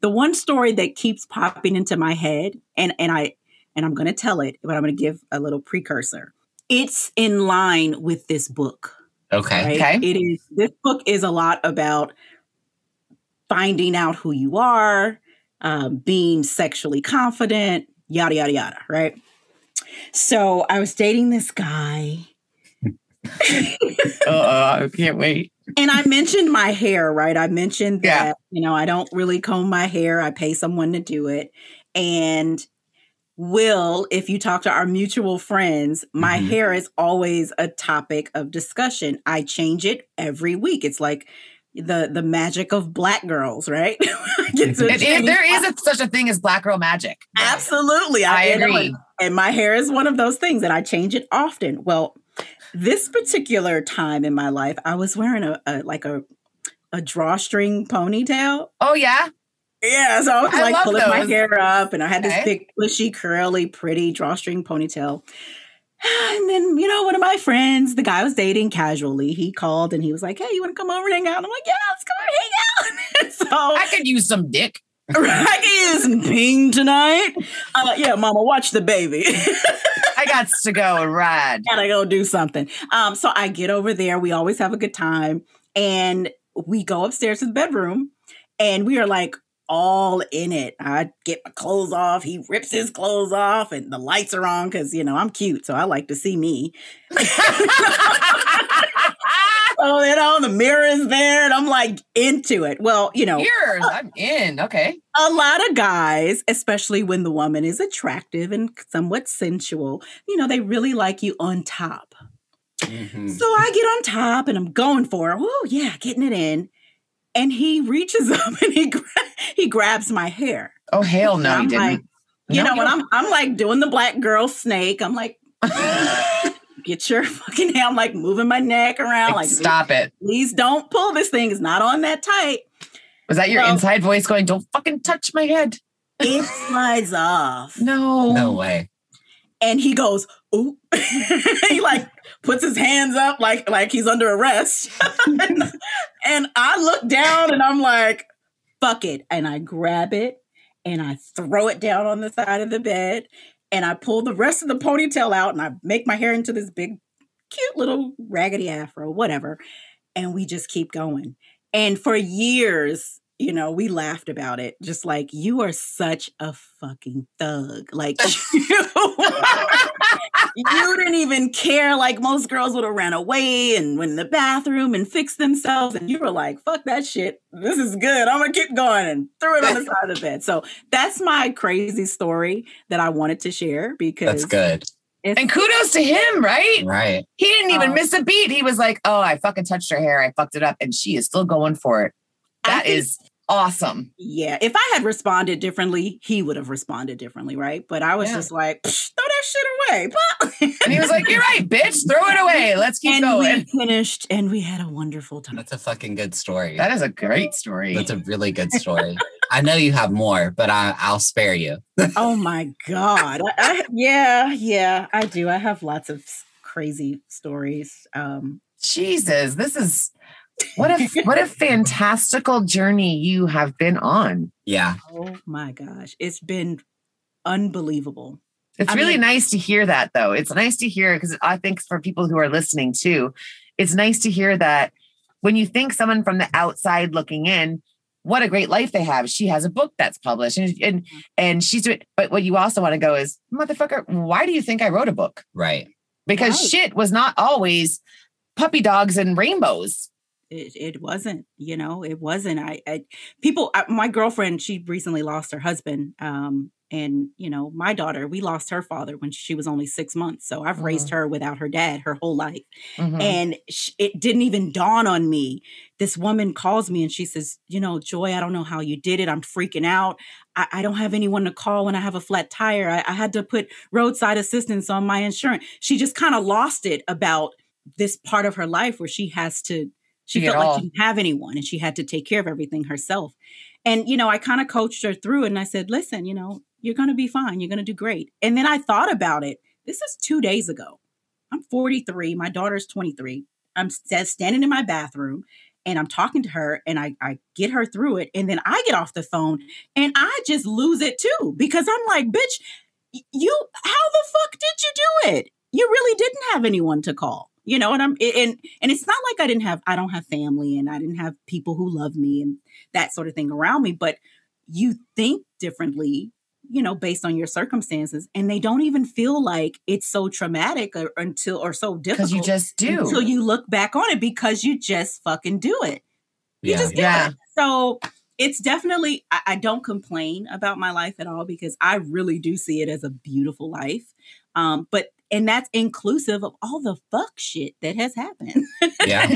The one story that keeps popping into my head, and and I and I'm going to tell it, but I'm going to give a little precursor. It's in line with this book. Okay. Right? Okay. It is. This book is a lot about finding out who you are, um, being sexually confident, yada yada yada. Right. So I was dating this guy. Uh, I can't wait. And I mentioned my hair, right? I mentioned Yeah. that, you know, I don't really comb my hair. I pay someone to do it. And Will, if you talk to our mutual friends, my Mhm. hair is always a topic of discussion. I change it every week. It's like the the magic of black girls, right? I It there is a, such a thing as black girl magic. Absolutely. I know, agree. and- and my hair is one of those things, and I change it often. Well, this particular time in my life, I was wearing a, a like a a drawstring ponytail. Oh yeah. Yeah, so I was I like pulling my hair up, and I had this big, bushy, curly, pretty drawstring ponytail. And then, you know, one of my friends, the guy I was dating casually, he called and he was like, "Hey, you want to come over and hang out?" And I'm like, "Yeah, let's come over and hang out." so I could use some dick. I can use some ping tonight. Uh, yeah, Mama, watch the baby. I got to go and ride. gotta go do something. Um, so I get over there. We always have a good time, and we go upstairs to the bedroom, and we are like all in it. I get my clothes off. He rips his clothes off, and the lights are on because you know I'm cute, so I like to see me. Oh, you know the mirror's there, and I'm like into it. Well, you know, Yours, I'm in. Okay. a lot of guys, especially when the woman is attractive and somewhat sensual, you know, they really like you on top. Mhm. So I get on top and I'm going for it. Oh yeah, getting it in. And he reaches up and he gra- he grabs my hair. Oh hell no, I'm you like, didn't. you No, know, when you- I'm I'm like doing the black girl snake. I'm like, get your fucking hand. I'm like moving my neck around. Like, Like, stop it. please don't pull this thing. It's not on that tight. Was that your Well- inside voice going, "Don't fucking touch my head"? It slides off. No. No way. and he goes, "Ooh!" he like puts his hands up like like he's under arrest, and, and I look down and I'm like, "Fuck it!" and I grab it and I throw it down on the side of the bed, and I pull the rest of the ponytail out and I make my hair into this big, cute little raggedy afro, whatever, and we just keep going. And for years, you know, we laughed about it. Just like you are such a fucking thug. Like you, you didn't even care. Like most girls would have ran away and went in the bathroom and fixed themselves. And you were like, fuck that shit. This is good. I'm gonna keep going and threw it on the side of the bed. So that's my crazy story that I wanted to share because That's good. it's- And kudos to him, right? Right. He didn't even Oh. miss a beat. He was like, "Oh, I fucking touched her hair. I fucked it up," and she is still going for it. That is awesome. Yeah, if I had responded differently, he would have responded differently, right? But I was Yeah. just like, throw that shit away. And he was like, "You're right, bitch. Throw it away. Let's keep and going." we finished and we had a wonderful time. That's a fucking good story. That is a great story. That's a really good story. I know you have more, but I, I'll spare you. oh my God. I, I, yeah, yeah, I do. I have lots of crazy stories. Um, Jesus, this is what a what a fantastical journey you have been on. Yeah. oh my gosh. It's been unbelievable. It's I really mean- nice to hear that, though. It's nice to hear because I think for people who are listening too, it's nice to hear that when you think someone from the outside looking in, what a great life they have. She has a book that's published, and and, mm-hmm. and she's doing. But what you also want to go is, motherfucker, why do you think I wrote a book? Right. Because Right. shit was not always puppy dogs and rainbows. It, it wasn't, you know, it wasn't. I, I people, I, my girlfriend, she recently lost her husband. Um, and you know, my daughter, we lost her father when she was only six months. So I've raised her without her dad her whole life. Mhm. And sh- it didn't even dawn on me. This woman calls me and she says, You know, Joy, I don't know how you did it. I'm freaking out. I, I don't have anyone to call when I have a flat tire. I, I had to put roadside assistance on my insurance. She just kind of lost it about this part of her life where she has to, she felt like all. she didn't have anyone and she had to take care of everything herself. And, you know, I kind of coached her through it and I said, Listen, you know, you're going to be fine. You're going to do great. And then I thought about it. This is two days ago. I'm 43. My daughter's 23. I'm standing in my bathroom and I'm talking to her and I, I get her through it. And then I get off the phone and I just lose it too because I'm like, bitch, you, how the fuck did you do it? You really didn't have anyone to call. You know, and I'm and and it's not like I didn't have I don't have family and I didn't have people who love me and that sort of thing around me, but you think differently you know, based on your circumstances, and they don't even feel like it's so traumatic or until or so difficult Because you just do. until you look back on it because you just fucking do it. You Yeah. just do Yeah. it. So it's definitely I, I don't complain about my life at all because I really do see it as a beautiful life. Um, but and that's inclusive of all the fuck shit that has happened. Yeah.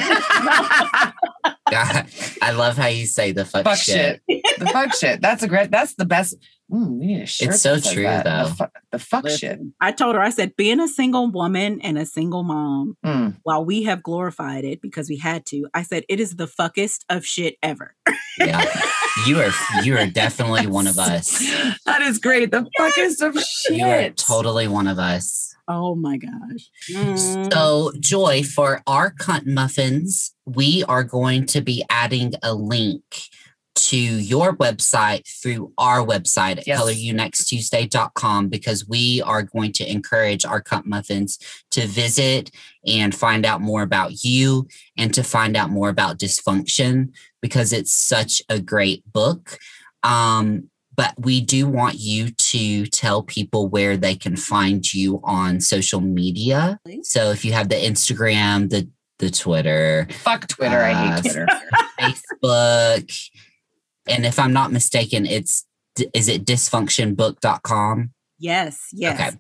God, I love how you say the fuck, fuck shit. shit. the fuck shit. That's a great. That's the best. Mm, we need a shirt It's so true, that. though. The, fu- the fuck shit. I told her, I said, being a single woman and a single mom, Mm. while we have glorified it because we had to, I said it is the fuckest of shit ever. Yeah. You are you are definitely one of us. That is great. The fuckest of shit. You are totally one of us. Oh my gosh. Mm. So, Joy, for our cunt muffins, we are going to be adding a link to your website through our website at Yes. coloryounexttuesday.com because we are going to encourage our cunt muffins to visit and find out more about you and to find out more about dysfunction because it's such a great book. Um, but we do want you to tell people where they can find you on social media. So if you have the Instagram, the the Twitter, Fuck Twitter. I Uh, hate Twitter. Facebook, and if I'm not mistaken, it's is it dysfunctionbook.com? Yes, yes. Okay.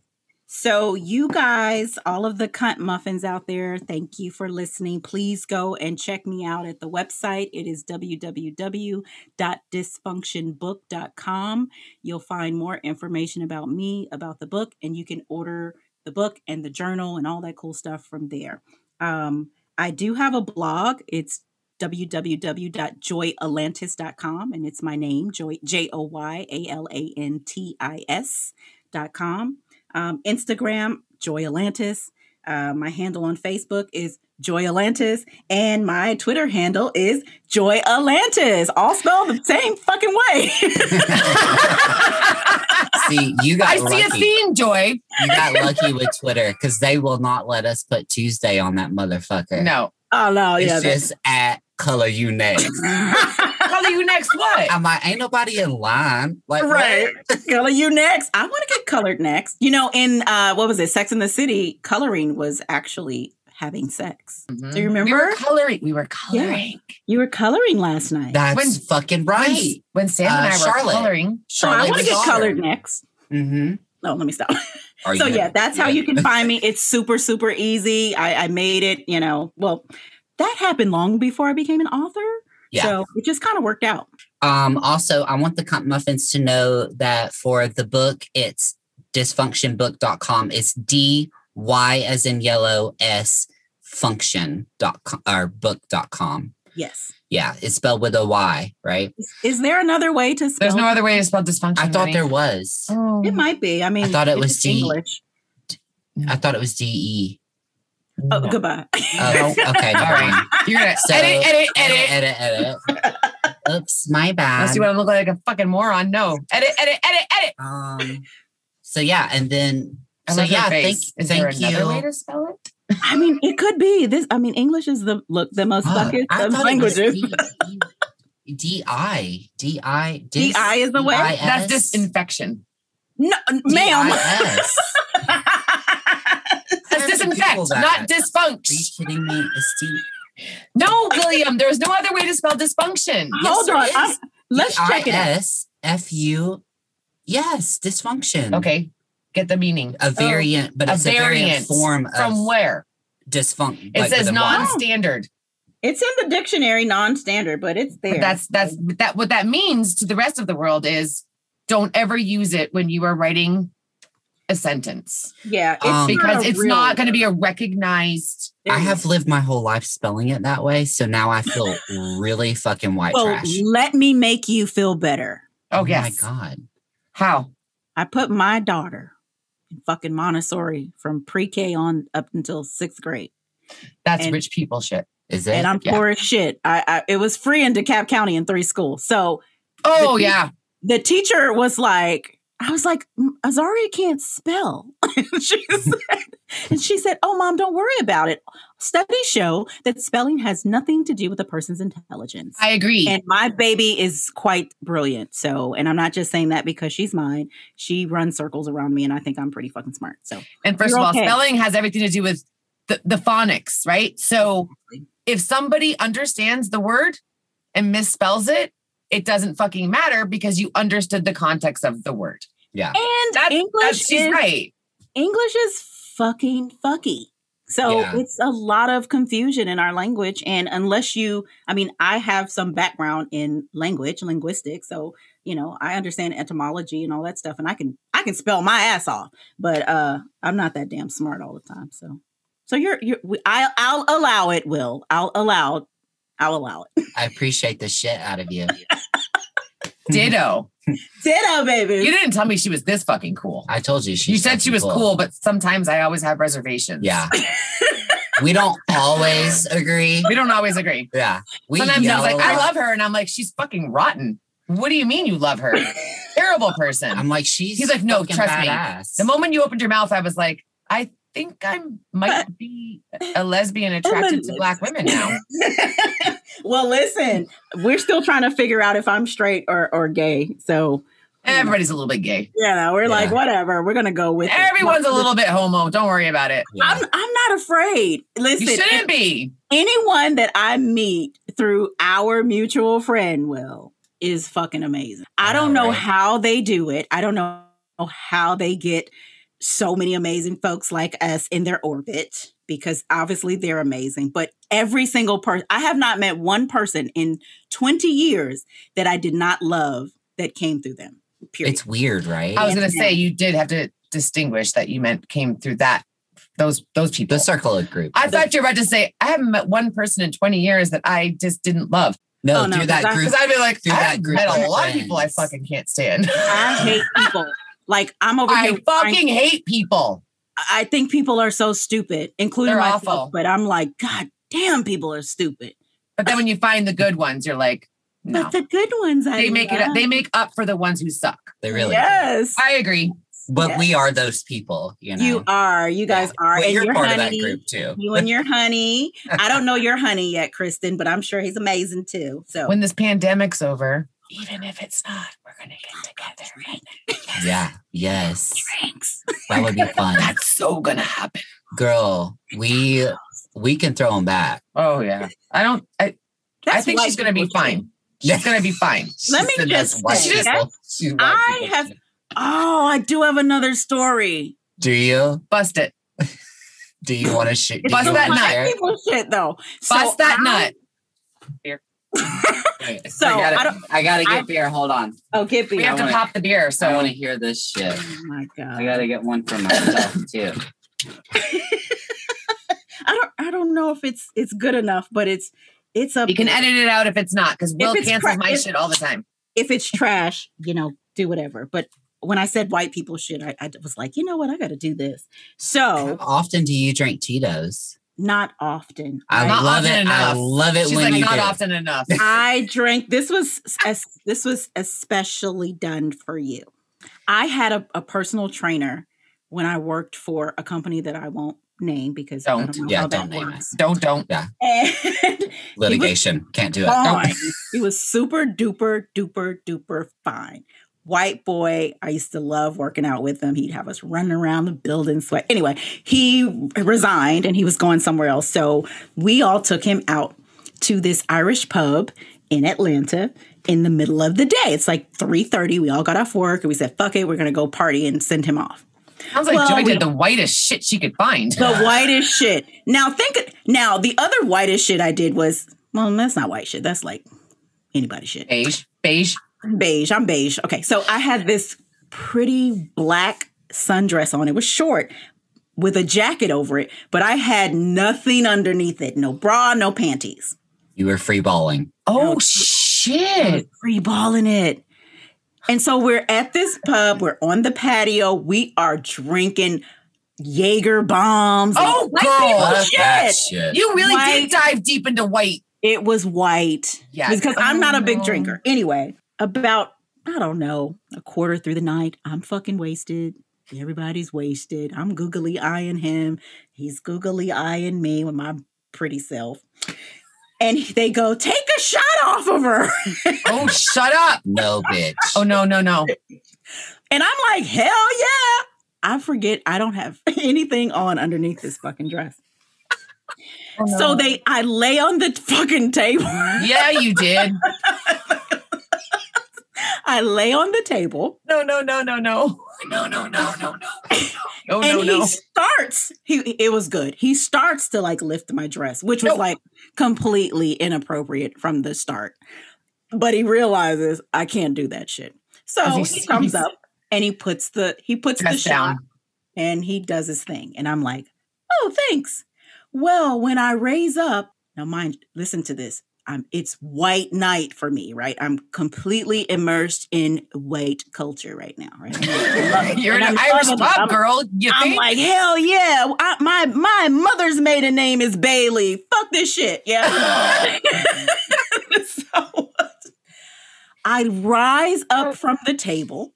So, you guys, all of the cunt muffins out there, thank you for listening. Please go and check me out at the website. It is www.dysfunctionbook.com. You'll find more information about me, about the book, and you can order the book and the journal and all that cool stuff from there. Um, I do have a blog. It's www.joyalantis.com and it's my name, Joy J O Y A L A N T I S.com. Um, Instagram, Joy Alantis. Uh, my handle on Facebook is Joy Alantis, and my Twitter handle is Joy Alantis, all spelled the same fucking way. See, you got I see a lucky. theme, Joy. You got lucky with Twitter because they will not let us put Tuesday on that motherfucker. No. oh no, it's yeah, just at color you next. Color you next what? I'm like, ain't nobody in line. Like, what? Right. Color you next. I want to get colored next. You know, in uh what was it? Sex in the City, coloring was actually having sex. Do you We remember? were coloring. We were coloring. You were coloring last night. That's When- fucking When, right. when Sam and Uh, I were Charlotte. coloring. so I want to get colored next. Mm-hmm. No, let me stop. Are so you- yeah, that's how you can find me. It's super, super easy. I, I made it, you know. Well, that happened long before I became an author. Yeah. So it just kind of worked out. Um, also, I want the Cunt Muffins to know that for the book, it's dysfunctionbook.com. It's D Y as in yellow S function dot com or book.com. Yes. Yeah, it's spelled with a Y, right? Is, is there another way to spell? There's no other way to spell dysfunction. I thought honey. there was. Oh. It might be. I mean, I thought it it's was D. English. I thought it was D E. Oh, No. goodbye. Oh, okay. All never right. mind. You're gonna So- edit, edit, edit. edit, edit, edit. Oops, my bad. Unless you want to look like a fucking moron. No. Edit, edit, edit, edit. Um. So yeah, and then I so love her yeah, thank, face. Is there thank another you. way to spell it? I mean, it could be this. I mean, English is the look the most fucking fuckest I of thought it was languages. D- D- D-I. D-I. dis- D-I is the way? D-I-S? That's disinfection. No, ma'am. D-I-S. That's have to Google disinfect, that. not Are you dysfunction. kidding me? It's D- No, William, there's no other way to spell dysfunction. Hold there on. I'm- let's check it out. Yes, dysfunction. Okay, get the meaning. A oh, variant, but a it's a variant variant form of From where? dysfunction. It says non-standard. It's in the dictionary, non-standard, but it's there. But that's that's that. What that means to the rest of the world is, don't ever use it when you are writing a sentence yeah, it's Um, because it's real not going to be a recognized. I have lived my whole life spelling it that way, so now I feel really fucking white Well, trash. let me make you feel better. Oh, my yes. god. How? I put my daughter in fucking Montessori from pre-K on up until sixth grade, That's And- rich people shit. Is it? and I'm Yeah. poor as shit. I, I it was free in DeKalb County in three schools, so Oh The- yeah. the teacher was like, I was like, "Mm, Azaria can't spell. and, she said, and she said, Oh, mom, don't worry about it. Studies show that spelling has nothing to do with a person's intelligence. I agree. and my baby is quite brilliant. So, and I'm not just saying that because she's mine. She runs circles around me, and I think I'm pretty fucking smart. So, And 1st of all, okay. spelling has everything to do with the, the phonics, right? So if somebody understands the word and misspells it, it doesn't fucking matter because you understood the context of the word. yeah. and That, English that's she's is right. English is fucking fucky. So Yeah. it's a lot of confusion in our language. And unless you, I mean, I have some background in language, linguistics. So, you know, I understand etymology and all that stuff. And I can, I can spell my ass off, but uh I'm not that damn smart all the time. So, so you're, you're, I'll, I'll allow it, Will. I'll allow, I'll allow it. I appreciate the shit out of you. Ditto. Ditto, baby. you didn't tell me she was this fucking cool. I told you she You said she was fucking cool. but sometimes I always have reservations. Yeah. we don't always agree. We don't always agree. Yeah. We Sometimes I yell was like, I love her. And I'm like, she's fucking rotten. What do you mean you love her? Terrible person. I'm like, she's He's like, no, fucking trust me. The moment you opened your mouth, I was like, I think I might be a lesbian attracted to black women now. well, listen, we're still trying to figure out if I'm straight or, or gay. So, Everybody's a little bit gay. Yeah, we're like, whatever. We're gonna go with it. Everyone's a little bit homo. Don't worry about it. Yeah. I'm I'm not afraid. Listen, You shouldn't be. anyone that I meet through our mutual friend will is fucking amazing. I don't know Alright. how they do it. I don't know how they get so many amazing folks like us in their orbit because obviously they're amazing. But every single person, I have not met one person in 20 years that I did not love that came through them. Period. It's weird, right? I was gonna say you did have to distinguish that you meant came through that those those people. the circle of group. I thought you were about to say I haven't met one person in 20 years that I just didn't love. no, Oh, no, through that 'cause I- group. Because I'd be like, Through that I've group met a of lot of people I fucking can't stand. I hate people. Like I'm over I here. trying- fucking hate people. I think people are so stupid, including They're myself. awful. But I'm like, God damn, people are stupid. But then when you find the good ones, you're like, no. But the good ones, I They make it up, they make up for the ones who suck. they really do. yes. I agree. but Yes. we are those people, you know. You are. You guys Yeah. are. Well, and you're your part honey, of that group too. You and your honey. I don't know your honey yet, Kristen, but I'm sure he's amazing too. So When this pandemic's over, even if it's not, we're gonna get together. and- Yeah. Yes. thanks. That would be fun. That's so gonna happen. Girl, we we can throw them back. Oh yeah. I don't. I, I think she's gonna be people shit. fine. She's gonna be fine. Let me She said that's just say, people. She's I have- Oh, I do have another story. Do you? Bust it. Do you want to share? It's Bust that nut. people shit though. So Bust that I- nut. So, I gotta, I don't- I gotta get I- beer. Hold on. Oh, get beer. We me. have to wanna- pop the beer. So I want to hear this shit. Oh my god. I gotta get one for myself too. I don't I don't know if it's it's good enough, but it's it's a you can edit it out if it's not, because Will it's cancels cra- my if- shit all the time. if it's trash, you know, do whatever. But when I said white people shit, I, I was like, you know what, I got to do this. How So often do you drink Tito's? Not often. I Not love often it. I love it She's when like, you not do. often enough. I drank. This was as this was especially done for you. I had a, a personal trainer when I worked for a company that I won't name because Don't. don't know Yeah, how don't that name works. Don't don't. And Litigation can't do it. fine. he was super duper duper duper fine. White boy. I used to love working out with him. He'd have us running around the building sweat. Anyway, he resigned and he was going somewhere else. So we all took him out to this Irish pub in Atlanta in the middle of the day. It's like 3:30. We all got off work and we said, fuck it, we're gonna go party and send him off. Sounds like Well, Joy we did the whitest shit she could find. The whitest shit. Now think now the other whitest shit I did was well, that's not white shit. That's like anybody shit. Beige, beige. Beige. I'm beige. Okay, so I had this pretty black sundress on. It was short with a jacket over it, but I had nothing underneath it. No bra, no panties. You were free balling. Oh I shit! was free balling it. And so we're at this pub. We're on the patio. We are drinking Jaeger bombs. Oh, white girl. people shit. shit. You really White- did dive deep into white. It was white. Yeah. Because I'm not a big Oh. drinker. Anyway, about, I don't know, a quarter through the night, I'm fucking wasted. Everybody's wasted. I'm googly eyeing him. He's googly eyeing me with my pretty self. And they go, take a shot off of her. Oh, shut up! No, bitch. Oh no, no, no. And I'm like, hell yeah. I forget I don't have anything on underneath this fucking dress. Oh, so they I lay on the fucking table. Yeah, you did. I lay on the table No, no, no, no, no. No, no, no, no, no. No, and no, he no. starts he it was good. He starts to like lift my dress, which was Nope. like completely inappropriate from the start. But he realizes I can't do that shit. So he he comes up and he puts the he puts the shot down. and he does his thing. And I'm like, oh, thanks. Well, when I raise up, now mind, listen to this. I'm, it's white night for me, right? I'm completely immersed in white culture right now, right? You're And an I'm Irish loving it. pub, I'm- girl. You I'm think? like, hell yeah! I, my my mother's maiden name is Bailey. Fuck this shit, yeah. so I rise up oh. from the table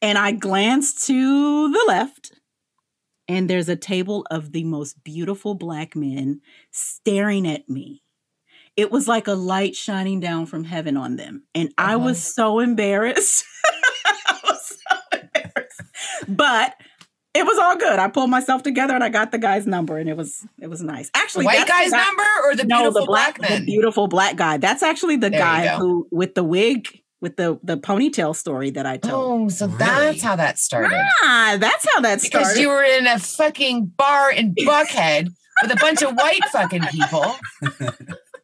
and I glance to the left, and there's a table of the most beautiful black men staring at me. It was like a light shining down from heaven on them, and I Uh-huh. was so embarrassed. I was so embarrassed, but it was all good. I pulled myself together and I got the guy's number, and it was it was nice. The Actually, white that's the guy's guy- number or the no, beautiful the black, black, the beautiful black guy. That's actually the There guy who with the wig with the the ponytail story that I told. Oh, so Really? that's how that started. Ah, that's how that Because started. you were in a fucking bar in Buckhead with a bunch of white fucking people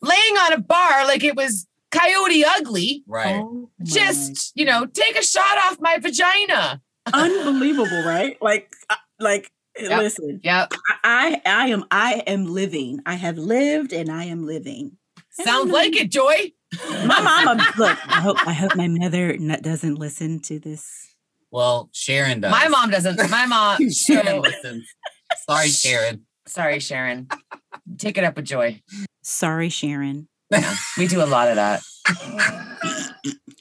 laying on a bar like it was Coyote Ugly. Right. Oh Just, you know, take a shot off my vagina. unbelievable, right? Like, uh, like, Yep. listen, Yep. I, I am, I am living. I have lived, and I am living. Sounds I'm like it, Joy. My mama, look. I hope, I hope my mother doesn't listen to this. Well, Sharon does. My mom doesn't. My mom. Sharon listens. Sorry, Sharon. Sorry, Sharon. Take it up with Joy. Sorry, Sharon. We do a lot of that.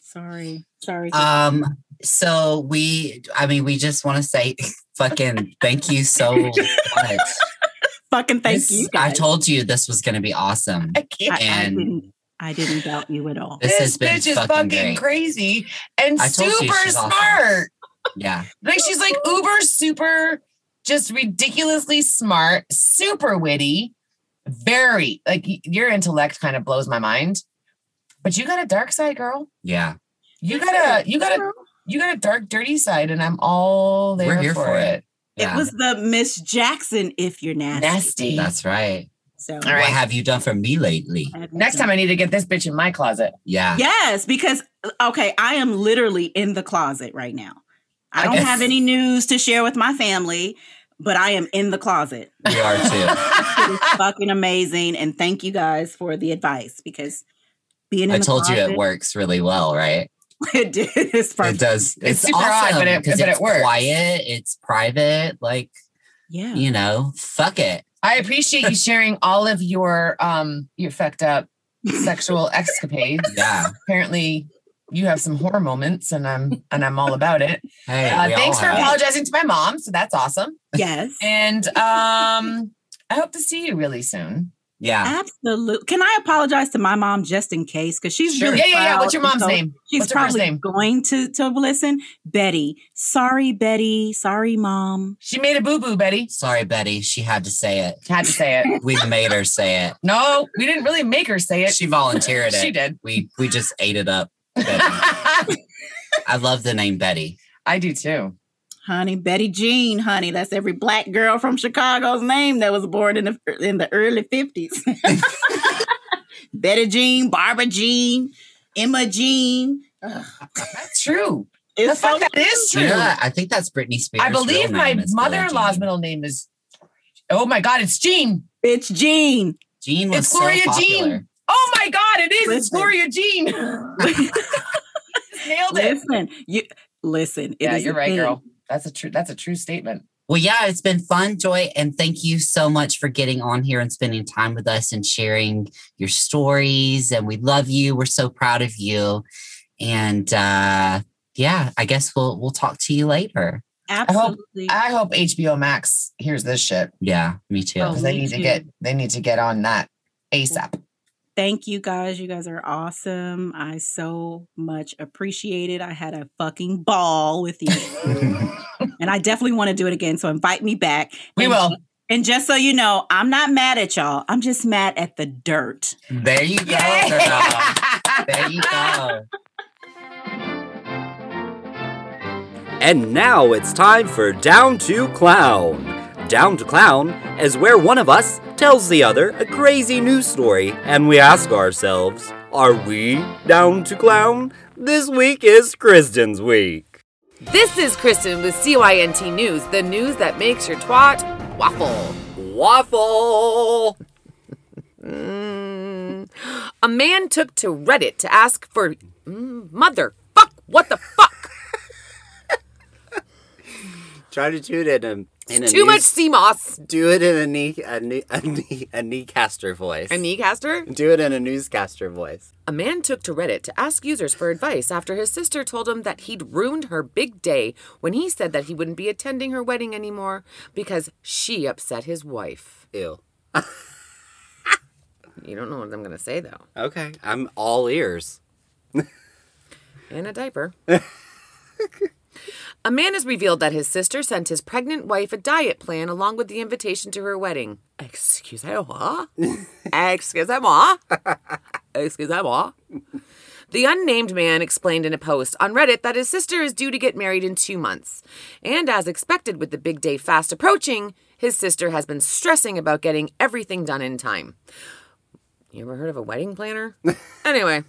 Sorry, sorry. Um, So we, I mean, we just want to say fucking thank you so much. Fucking thank This- you. I told you this was going to be awesome. I can't. I, I and- didn't. I didn't doubt you at all. This This, has been bitch is fucking fucking crazy and I told you super she's awesome. smart. Yeah. Like she's like uber super, just ridiculously smart, super witty, very like your intellect kind of blows my mind. But you got a dark side, girl. Yeah. You got a you got a you got a dark, dirty side, and I'm all there We're here for, for it. it. Yeah. It was the Miss Jackson. If you're nasty. Nasty. That's right. So All What have you done for me lately? Next time I need to get this bitch in my closet. Yeah. Yes, because okay, I am literally in the closet right now. I I don't guess- have any news to share with my family, but I am in the closet. We are too. It is fucking amazing, and thank you guys for the advice because being in I the told you it works really well, right? it did. It's It does. It's, super awesome odd, but it- because but it works. quiet. It's private. Like Yeah. you know, fuck it. I appreciate you sharing all of your um your fucked up sexual escapades. Yeah. Apparently you have some horror moments and I'm and I'm all about it. Hey, Uh, thanks for have. apologizing to my mom. So that's awesome. Yes. And um I hope to see you really soon. Yeah. Absolutely. Can I apologize to my mom just in case? Because she's really Yeah, yeah, yeah. What's your mom's so name? She's What's her probably name? going to to listen. Betty. Sorry, Betty. Sorry, mom. She made a boo-boo, Betty. Sorry, Betty. She had to say it. Had to say it. We made her say it. No, we didn't really make her say it. She volunteered it. She did. We we just ate it up. Betty. I love the name Betty. I do too. Honey, Betty Jean, honey. That's every black girl from Chicago's name that was born in the in the early 50s. Betty Jean, Barbara Jean, Emma Jean. Ugh, That's true. The It's fuck so that is true. Yeah, I think that's Britney Spears. I believe real my is mother-in-law's middle name is. Oh my God, it's Jean. It's Jean. Jean was It's Gloria so Jean. Popular. Oh my God, it is. It's Gloria Jean. Nailed it. listen, you listen. it yeah, is you're right, thing. girl. That's a true. That's a true statement. Well, yeah, it's been fun, Joy, and thank you so much for getting on here and spending time with us and sharing your stories. And we love you. We're so proud of you. And uh yeah, I guess we'll we'll talk to you later. Absolutely. I hope HBO Max hears this shit Yeah, me too. Oh, because they me need to get they need to get on that ASAP. Thank you guys. You guys are awesome. I so much appreciate it. I had a fucking ball with you. and I definitely want to do it again. So invite me back. We And- will. And just so you know, I'm not mad at y'all. I'm just mad at the dirt. there you go, girl. There you go. And now it's time for Down to Clown. Down to Clown is where one of us tells the other a crazy news story, and we ask ourselves, are we down to clown? This week is Kristen's week. This is Kristen with CYNT News, the news that makes your twat waffle. Waffle! Mm. A man took to Reddit to ask for mm, mother fuck what the fuck. Try to do it in a, in a Too much news- CMOS. Do it in a knee, a knee, a knee, a kneecaster voice. A kneecaster? Do it in a newscaster voice. A man took to Reddit to ask users for advice after his sister told him that he'd ruined her big day when he said that he wouldn't be attending her wedding anymore because she upset his wife. Ew. You don't know what I'm going to say though. Okay, I'm all ears. In a diaper. a man has revealed that his sister sent his pregnant wife a diet plan along with the invitation to her wedding. Excuse moi. Excusez-moi? Excusez-moi? The unnamed man explained in a post on Reddit that his sister is due to get married in two months. And as expected with the big day fast approaching, his sister has been stressing about getting everything done in time. You ever heard of a wedding planner? anyway.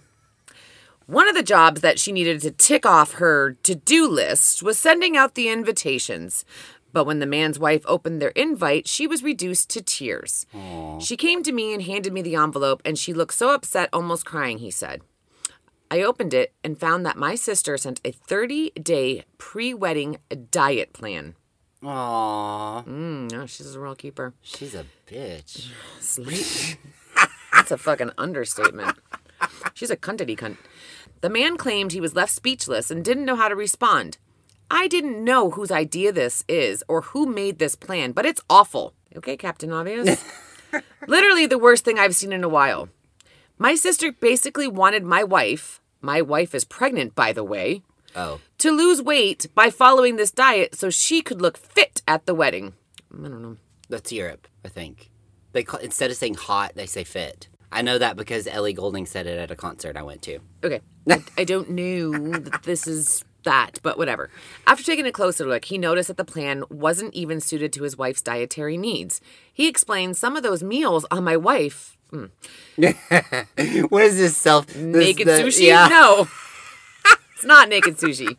One of the jobs that she needed to tick off her to do list was sending out the invitations. But when the man's wife opened their invite, she was reduced to tears. She came to me and handed me the envelope, and she looked so upset, almost crying, he said. I opened it and found that my sister sent a 30 day pre wedding diet plan. Aww, Mm, no, she's a real keeper. she's a bitch. Sleep. That's a fucking understatement. She's a cuntity cunt. The man claimed he was left speechless and didn't know how to respond. I didn't know whose idea this is or who made this plan, but it's awful. Okay, Captain Obvious. Literally the worst thing I've seen in a while. My sister basically wanted my wife, my wife is pregnant, by the way, Oh, to lose weight by following this diet so she could look fit at the wedding. I don't know. that's Europe, I think. They call, instead of saying hot, they say fit. I know that because Ellie Goulding said it at a concert I went to. Okay. I, I don't know that this is that, but whatever. After taking a closer look, he noticed that the plan wasn't even suited to his wife's dietary needs. He explained some of those meals on my wife. hmm, what is this self this- naked the- sushi? Yeah. No. it's not naked sushi.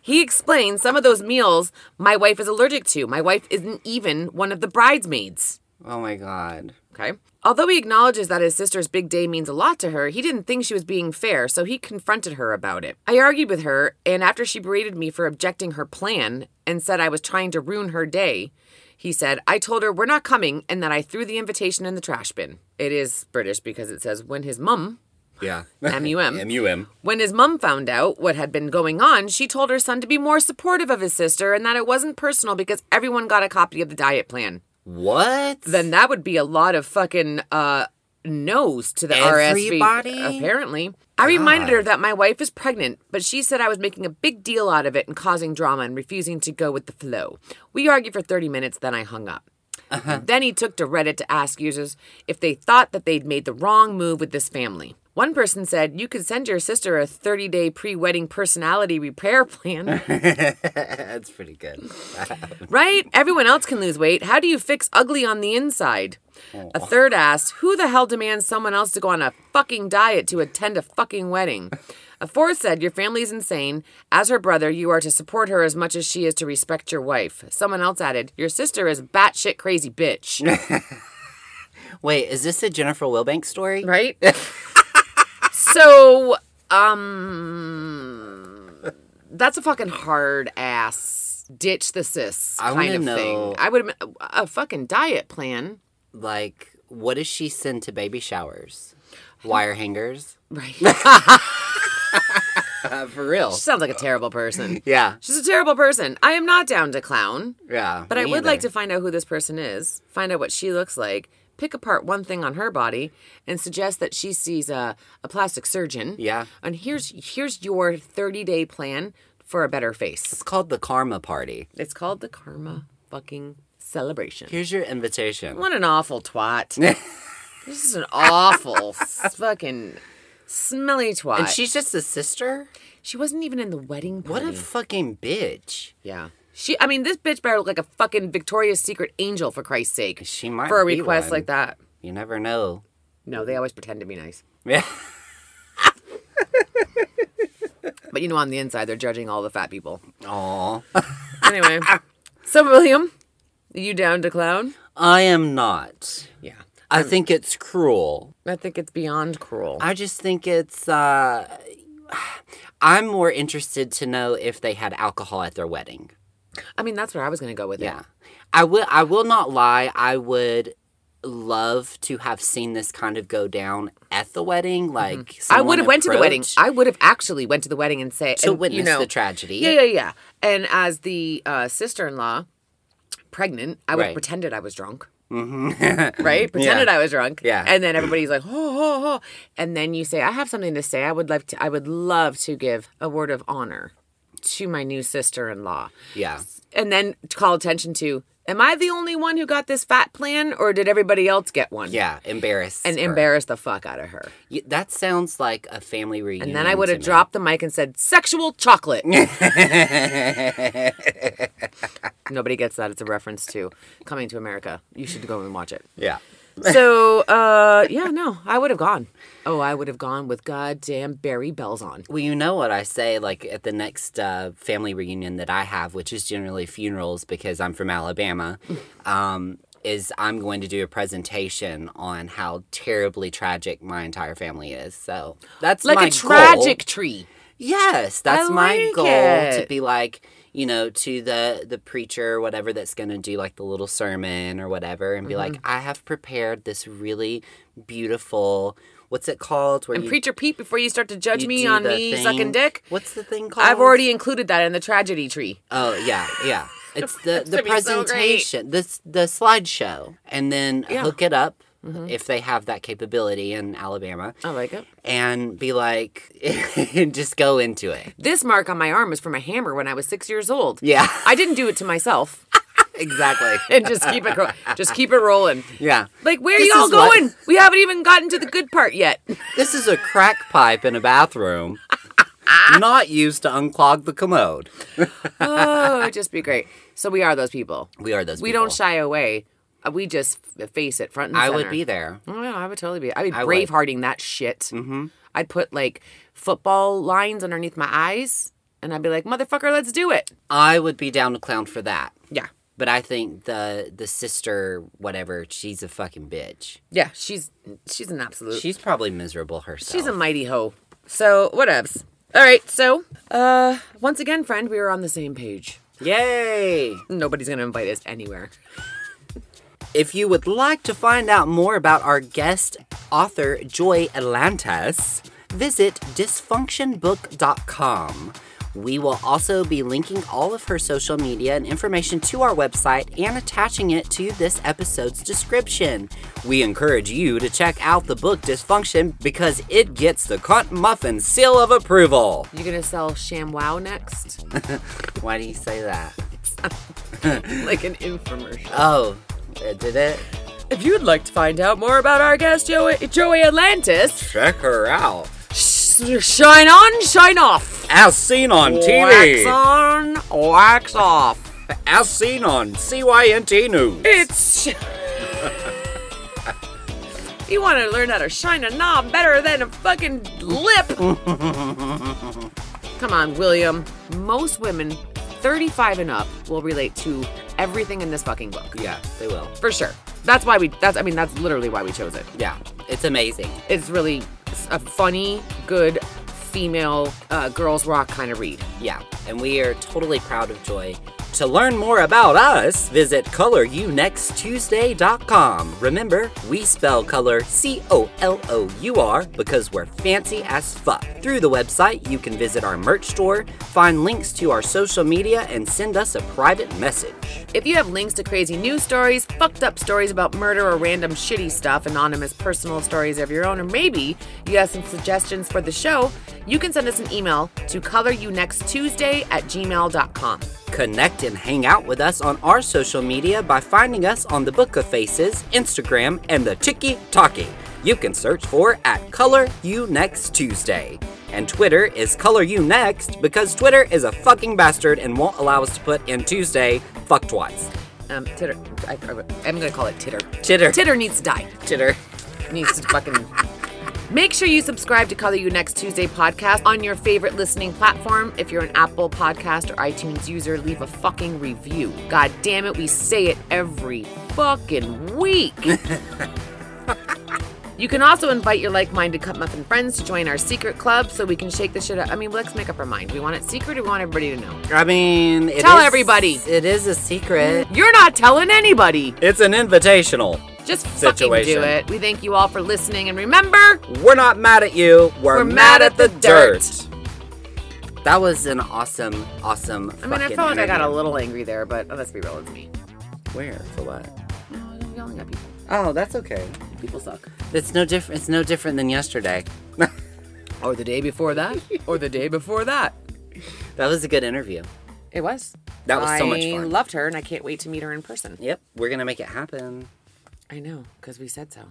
He explained some of those meals my wife is allergic to. My wife isn't even one of the bridesmaids. Oh my god. Okay. Although he acknowledges that his sister's big day means a lot to her, he didn't think she was being fair, so he confronted her about it. I argued with her, and after she berated me for objecting her plan and said I was trying to ruin her day, he said, I told her we're not coming and that I threw the invitation in the trash bin. It is British because it says when his mum Yeah. M-U-M. M-U-M. when his mum found out what had been going on, she told her son to be more supportive of his sister and that it wasn't personal because everyone got a copy of the diet plan. What? Then that would be a lot of fucking uh no's to the Everybody? RSV. Apparently. I reminded her that my wife is pregnant, but she said I was making a big deal out of it and causing drama and refusing to go with the flow. We argued for 30 minutes, then I hung up. Uh-huh. Then he took to Reddit to ask users if they thought that they'd made the wrong move with this family. One person said, You could send your sister a 30 day pre wedding personality repair plan. That's pretty good. Right? Everyone else can lose weight. How do you fix ugly on the inside? A third asked, Who the hell demands someone else to go on a fucking diet to attend a fucking wedding? A fourth said, Your family's insane. As her brother, you are to support her as much as she is to respect your wife. Someone else added, Your sister is batshit crazy bitch. Wait, is this a Jennifer Wilbanks story? right? so, um, that's a fucking hard ass ditch the cis I kind of know- thing. I would a fucking diet plan, Like, what does she send to baby showers? Wire hangers? right? For real. she sounds like a terrible person. Yeah. She's a terrible person. I am not down to clown, Yeah. but I would like to find out who this person is, find out what she looks like, pick apart one thing on her body, and suggest that she sees a, a plastic surgeon. Yeah. And here's here's your 30 day plan for a better face. It's called the Karma Party. It's called the Karma fucking celebration. Here's your invitation. What an awful twat. this is an awful fucking smelly twat. And she's just a sister? she wasn't even in the wedding What a fucking bitch. yeah. She I mean this bitch better look like a fucking Victoria's Secret angel for Christ's sake. She might for a request like that. You never know. No, they always pretend to be nice. Yeah. But you know on the inside they're judging all the fat people. Aw. Anyway. so William, you down to clown? I am not. Yeah. I think it's cruel. I think it's beyond cruel. I just think it's uh I'm more interested to know if they had alcohol at their wedding. I mean that's where I was gonna go with it. Yeah. I will I will not lie, I would love to have seen this kind of go down at the wedding like Mm-hmm. I would have went to the wedding. I would have actually went to the wedding and say to and, witness you know, the tragedy. Yeah, yeah, yeah. And as the uh, sister-in-law, pregnant, I would have pretended I was drunk. Mm-hmm. right? Pretended I was drunk. Yeah. And then everybody's like, ho, ho, ho. And then you say, I have something to say. I would like to I would love to give a word of honor to my new sister-in-law. Yeah. And then to call attention to, am I the only one who got this fat plan or did everybody else get one? Yeah, embarrass And her. embarrass the fuck out of her. That sounds like a family reunion. And then I would have dropped the mic and said, sexual chocolate. Nobody gets that. It's a reference to Coming to America. You should go and watch it. Yeah. So, uh, yeah, no, I would have gone. Oh, I would have gone with goddamn Barry Bells on. Well, you know what I say, like at the next uh, family reunion that I have, which is generally funerals because I'm from Alabama, um, is I'm going to do a presentation on how terribly tragic my entire family is. So that's Like my a tragic Goal. tree. Yes, that's I my like goal to be like, you know, to the the preacher or whatever that's going to do like the little sermon or whatever and be like, Mm-hmm. I have prepared this really beautiful what's it called? Where And you, Preacher Pete, before you start to judge me on me thing- sucking dick, What's the thing called? I've already included that in the tragedy tree. Oh yeah, yeah. It's the the gonna so presentation, this the slideshow, and then Yeah. Hook it up Mm-hmm. if they have that capability in Alabama, I like it. and be like, and just go into it. This mark on my arm is from a hammer when I was six years old. Yeah, I didn't do it to myself. exactly. and just keep it, ro- just keep it rolling. Yeah, Like, where This are y'all is what- going? We haven't even gotten to the good part yet. this is a crack pipe in a bathroom, not used to unclog the commode. oh, it'd just be great. So we are those people. We are those. We people. don't shy away. Uh, We just face it front and center. I center. would be there. Oh yeah, I would totally be. I'd be I would. bravehearting that shit. Mm-hmm. I'd put like football lines underneath my eyes, and I'd be like, "Motherfucker, let's do it." I would be down to clown for that. Yeah, But I think the the sister, whatever, she's a fucking bitch. yeah. She's she's an absolute. She's probably miserable herself. she's a mighty hoe. So whatevs. All right. So uh, once again, friend, we are on the same page. Yay! Nobody's gonna invite us anywhere. If you would like to find out more about our guest author, Joy Alantis, visit dysfunctionbook.com. We will also be linking all of her social media and information to our website and attaching it to this episode's description. We encourage you to check out the book Dysfunction because it gets the Cyntmuffin seal of approval. You're gonna sell ShamWow next? Why do you say that? like an infomercial. Oh, Uh, did it? If you'd like to find out more about our guest Joey, Joey Alantis, Check her out. sh- shine on, shine off. As seen on TV. Wax on, wax off. As seen on CYNT News. It's. you want to learn how to shine a knob better than a fucking lip. Come on, William. Most women 35 and up will relate to everything in this fucking book. Yeah, they will. For sure. That's why we, that's, I mean, that's literally why we chose it. Yeah, it's amazing. It's really a funny, good female uh, girls rock kind of read. Yeah, and we are totally proud of Joy. To learn more about us, visit colournexttuesday.com. Remember, we spell color C O L O U R because we're fancy as fuck. Through the website, you can visit our merch store, find links to our social media, and send us a private message. If you have links to crazy news stories, fucked up stories about murder or random shitty stuff, anonymous personal stories of your own, or maybe you have some suggestions for the show, you can send us an email to ColourYouNextTuesday at gmail.com. Connect and hang out with us on our social media by finding us on the Book of Faces, Instagram, and the Tiki Talkie. You can search for at Color You Next Tuesday. And Twitter is Color You Next because Twitter is a fucking bastard and won't allow us to put in Tuesday fuck twice. Um, titter. I, am going to call it titter. Titter. Titter needs to die. Titter. needs to fucking. Make sure you subscribe to Color You Next Tuesday podcast on your favorite listening platform. If you're an Apple podcast or iTunes user, leave a fucking review. God damn it, we say it every fucking week. you can also invite your like-minded Cyntmuffin friends to join our secret club so we can shake the shit up. I mean, let's make up our mind. We want it secret or we want everybody to know? I mean, it Tell is- everybody. It is a secret. You're not telling anybody. It's an invitational. Just fucking do it. We thank you all for listening and remember, We're not mad at you. We're, We're mad, at the, dirt. That was an awesome, awesome. I mean, I felt like I got a little angry there, but oh, let's be real, it's me. Where for what? Oh, I'm yelling at people. Oh, that's okay. People suck. It's no different. It's no different than yesterday. Or the day before that. or the day before that. That was a good interview. It was. That was so much fun. I loved her, and I can't wait to meet her in person. Yep, we're gonna make it happen. I know, because we said so.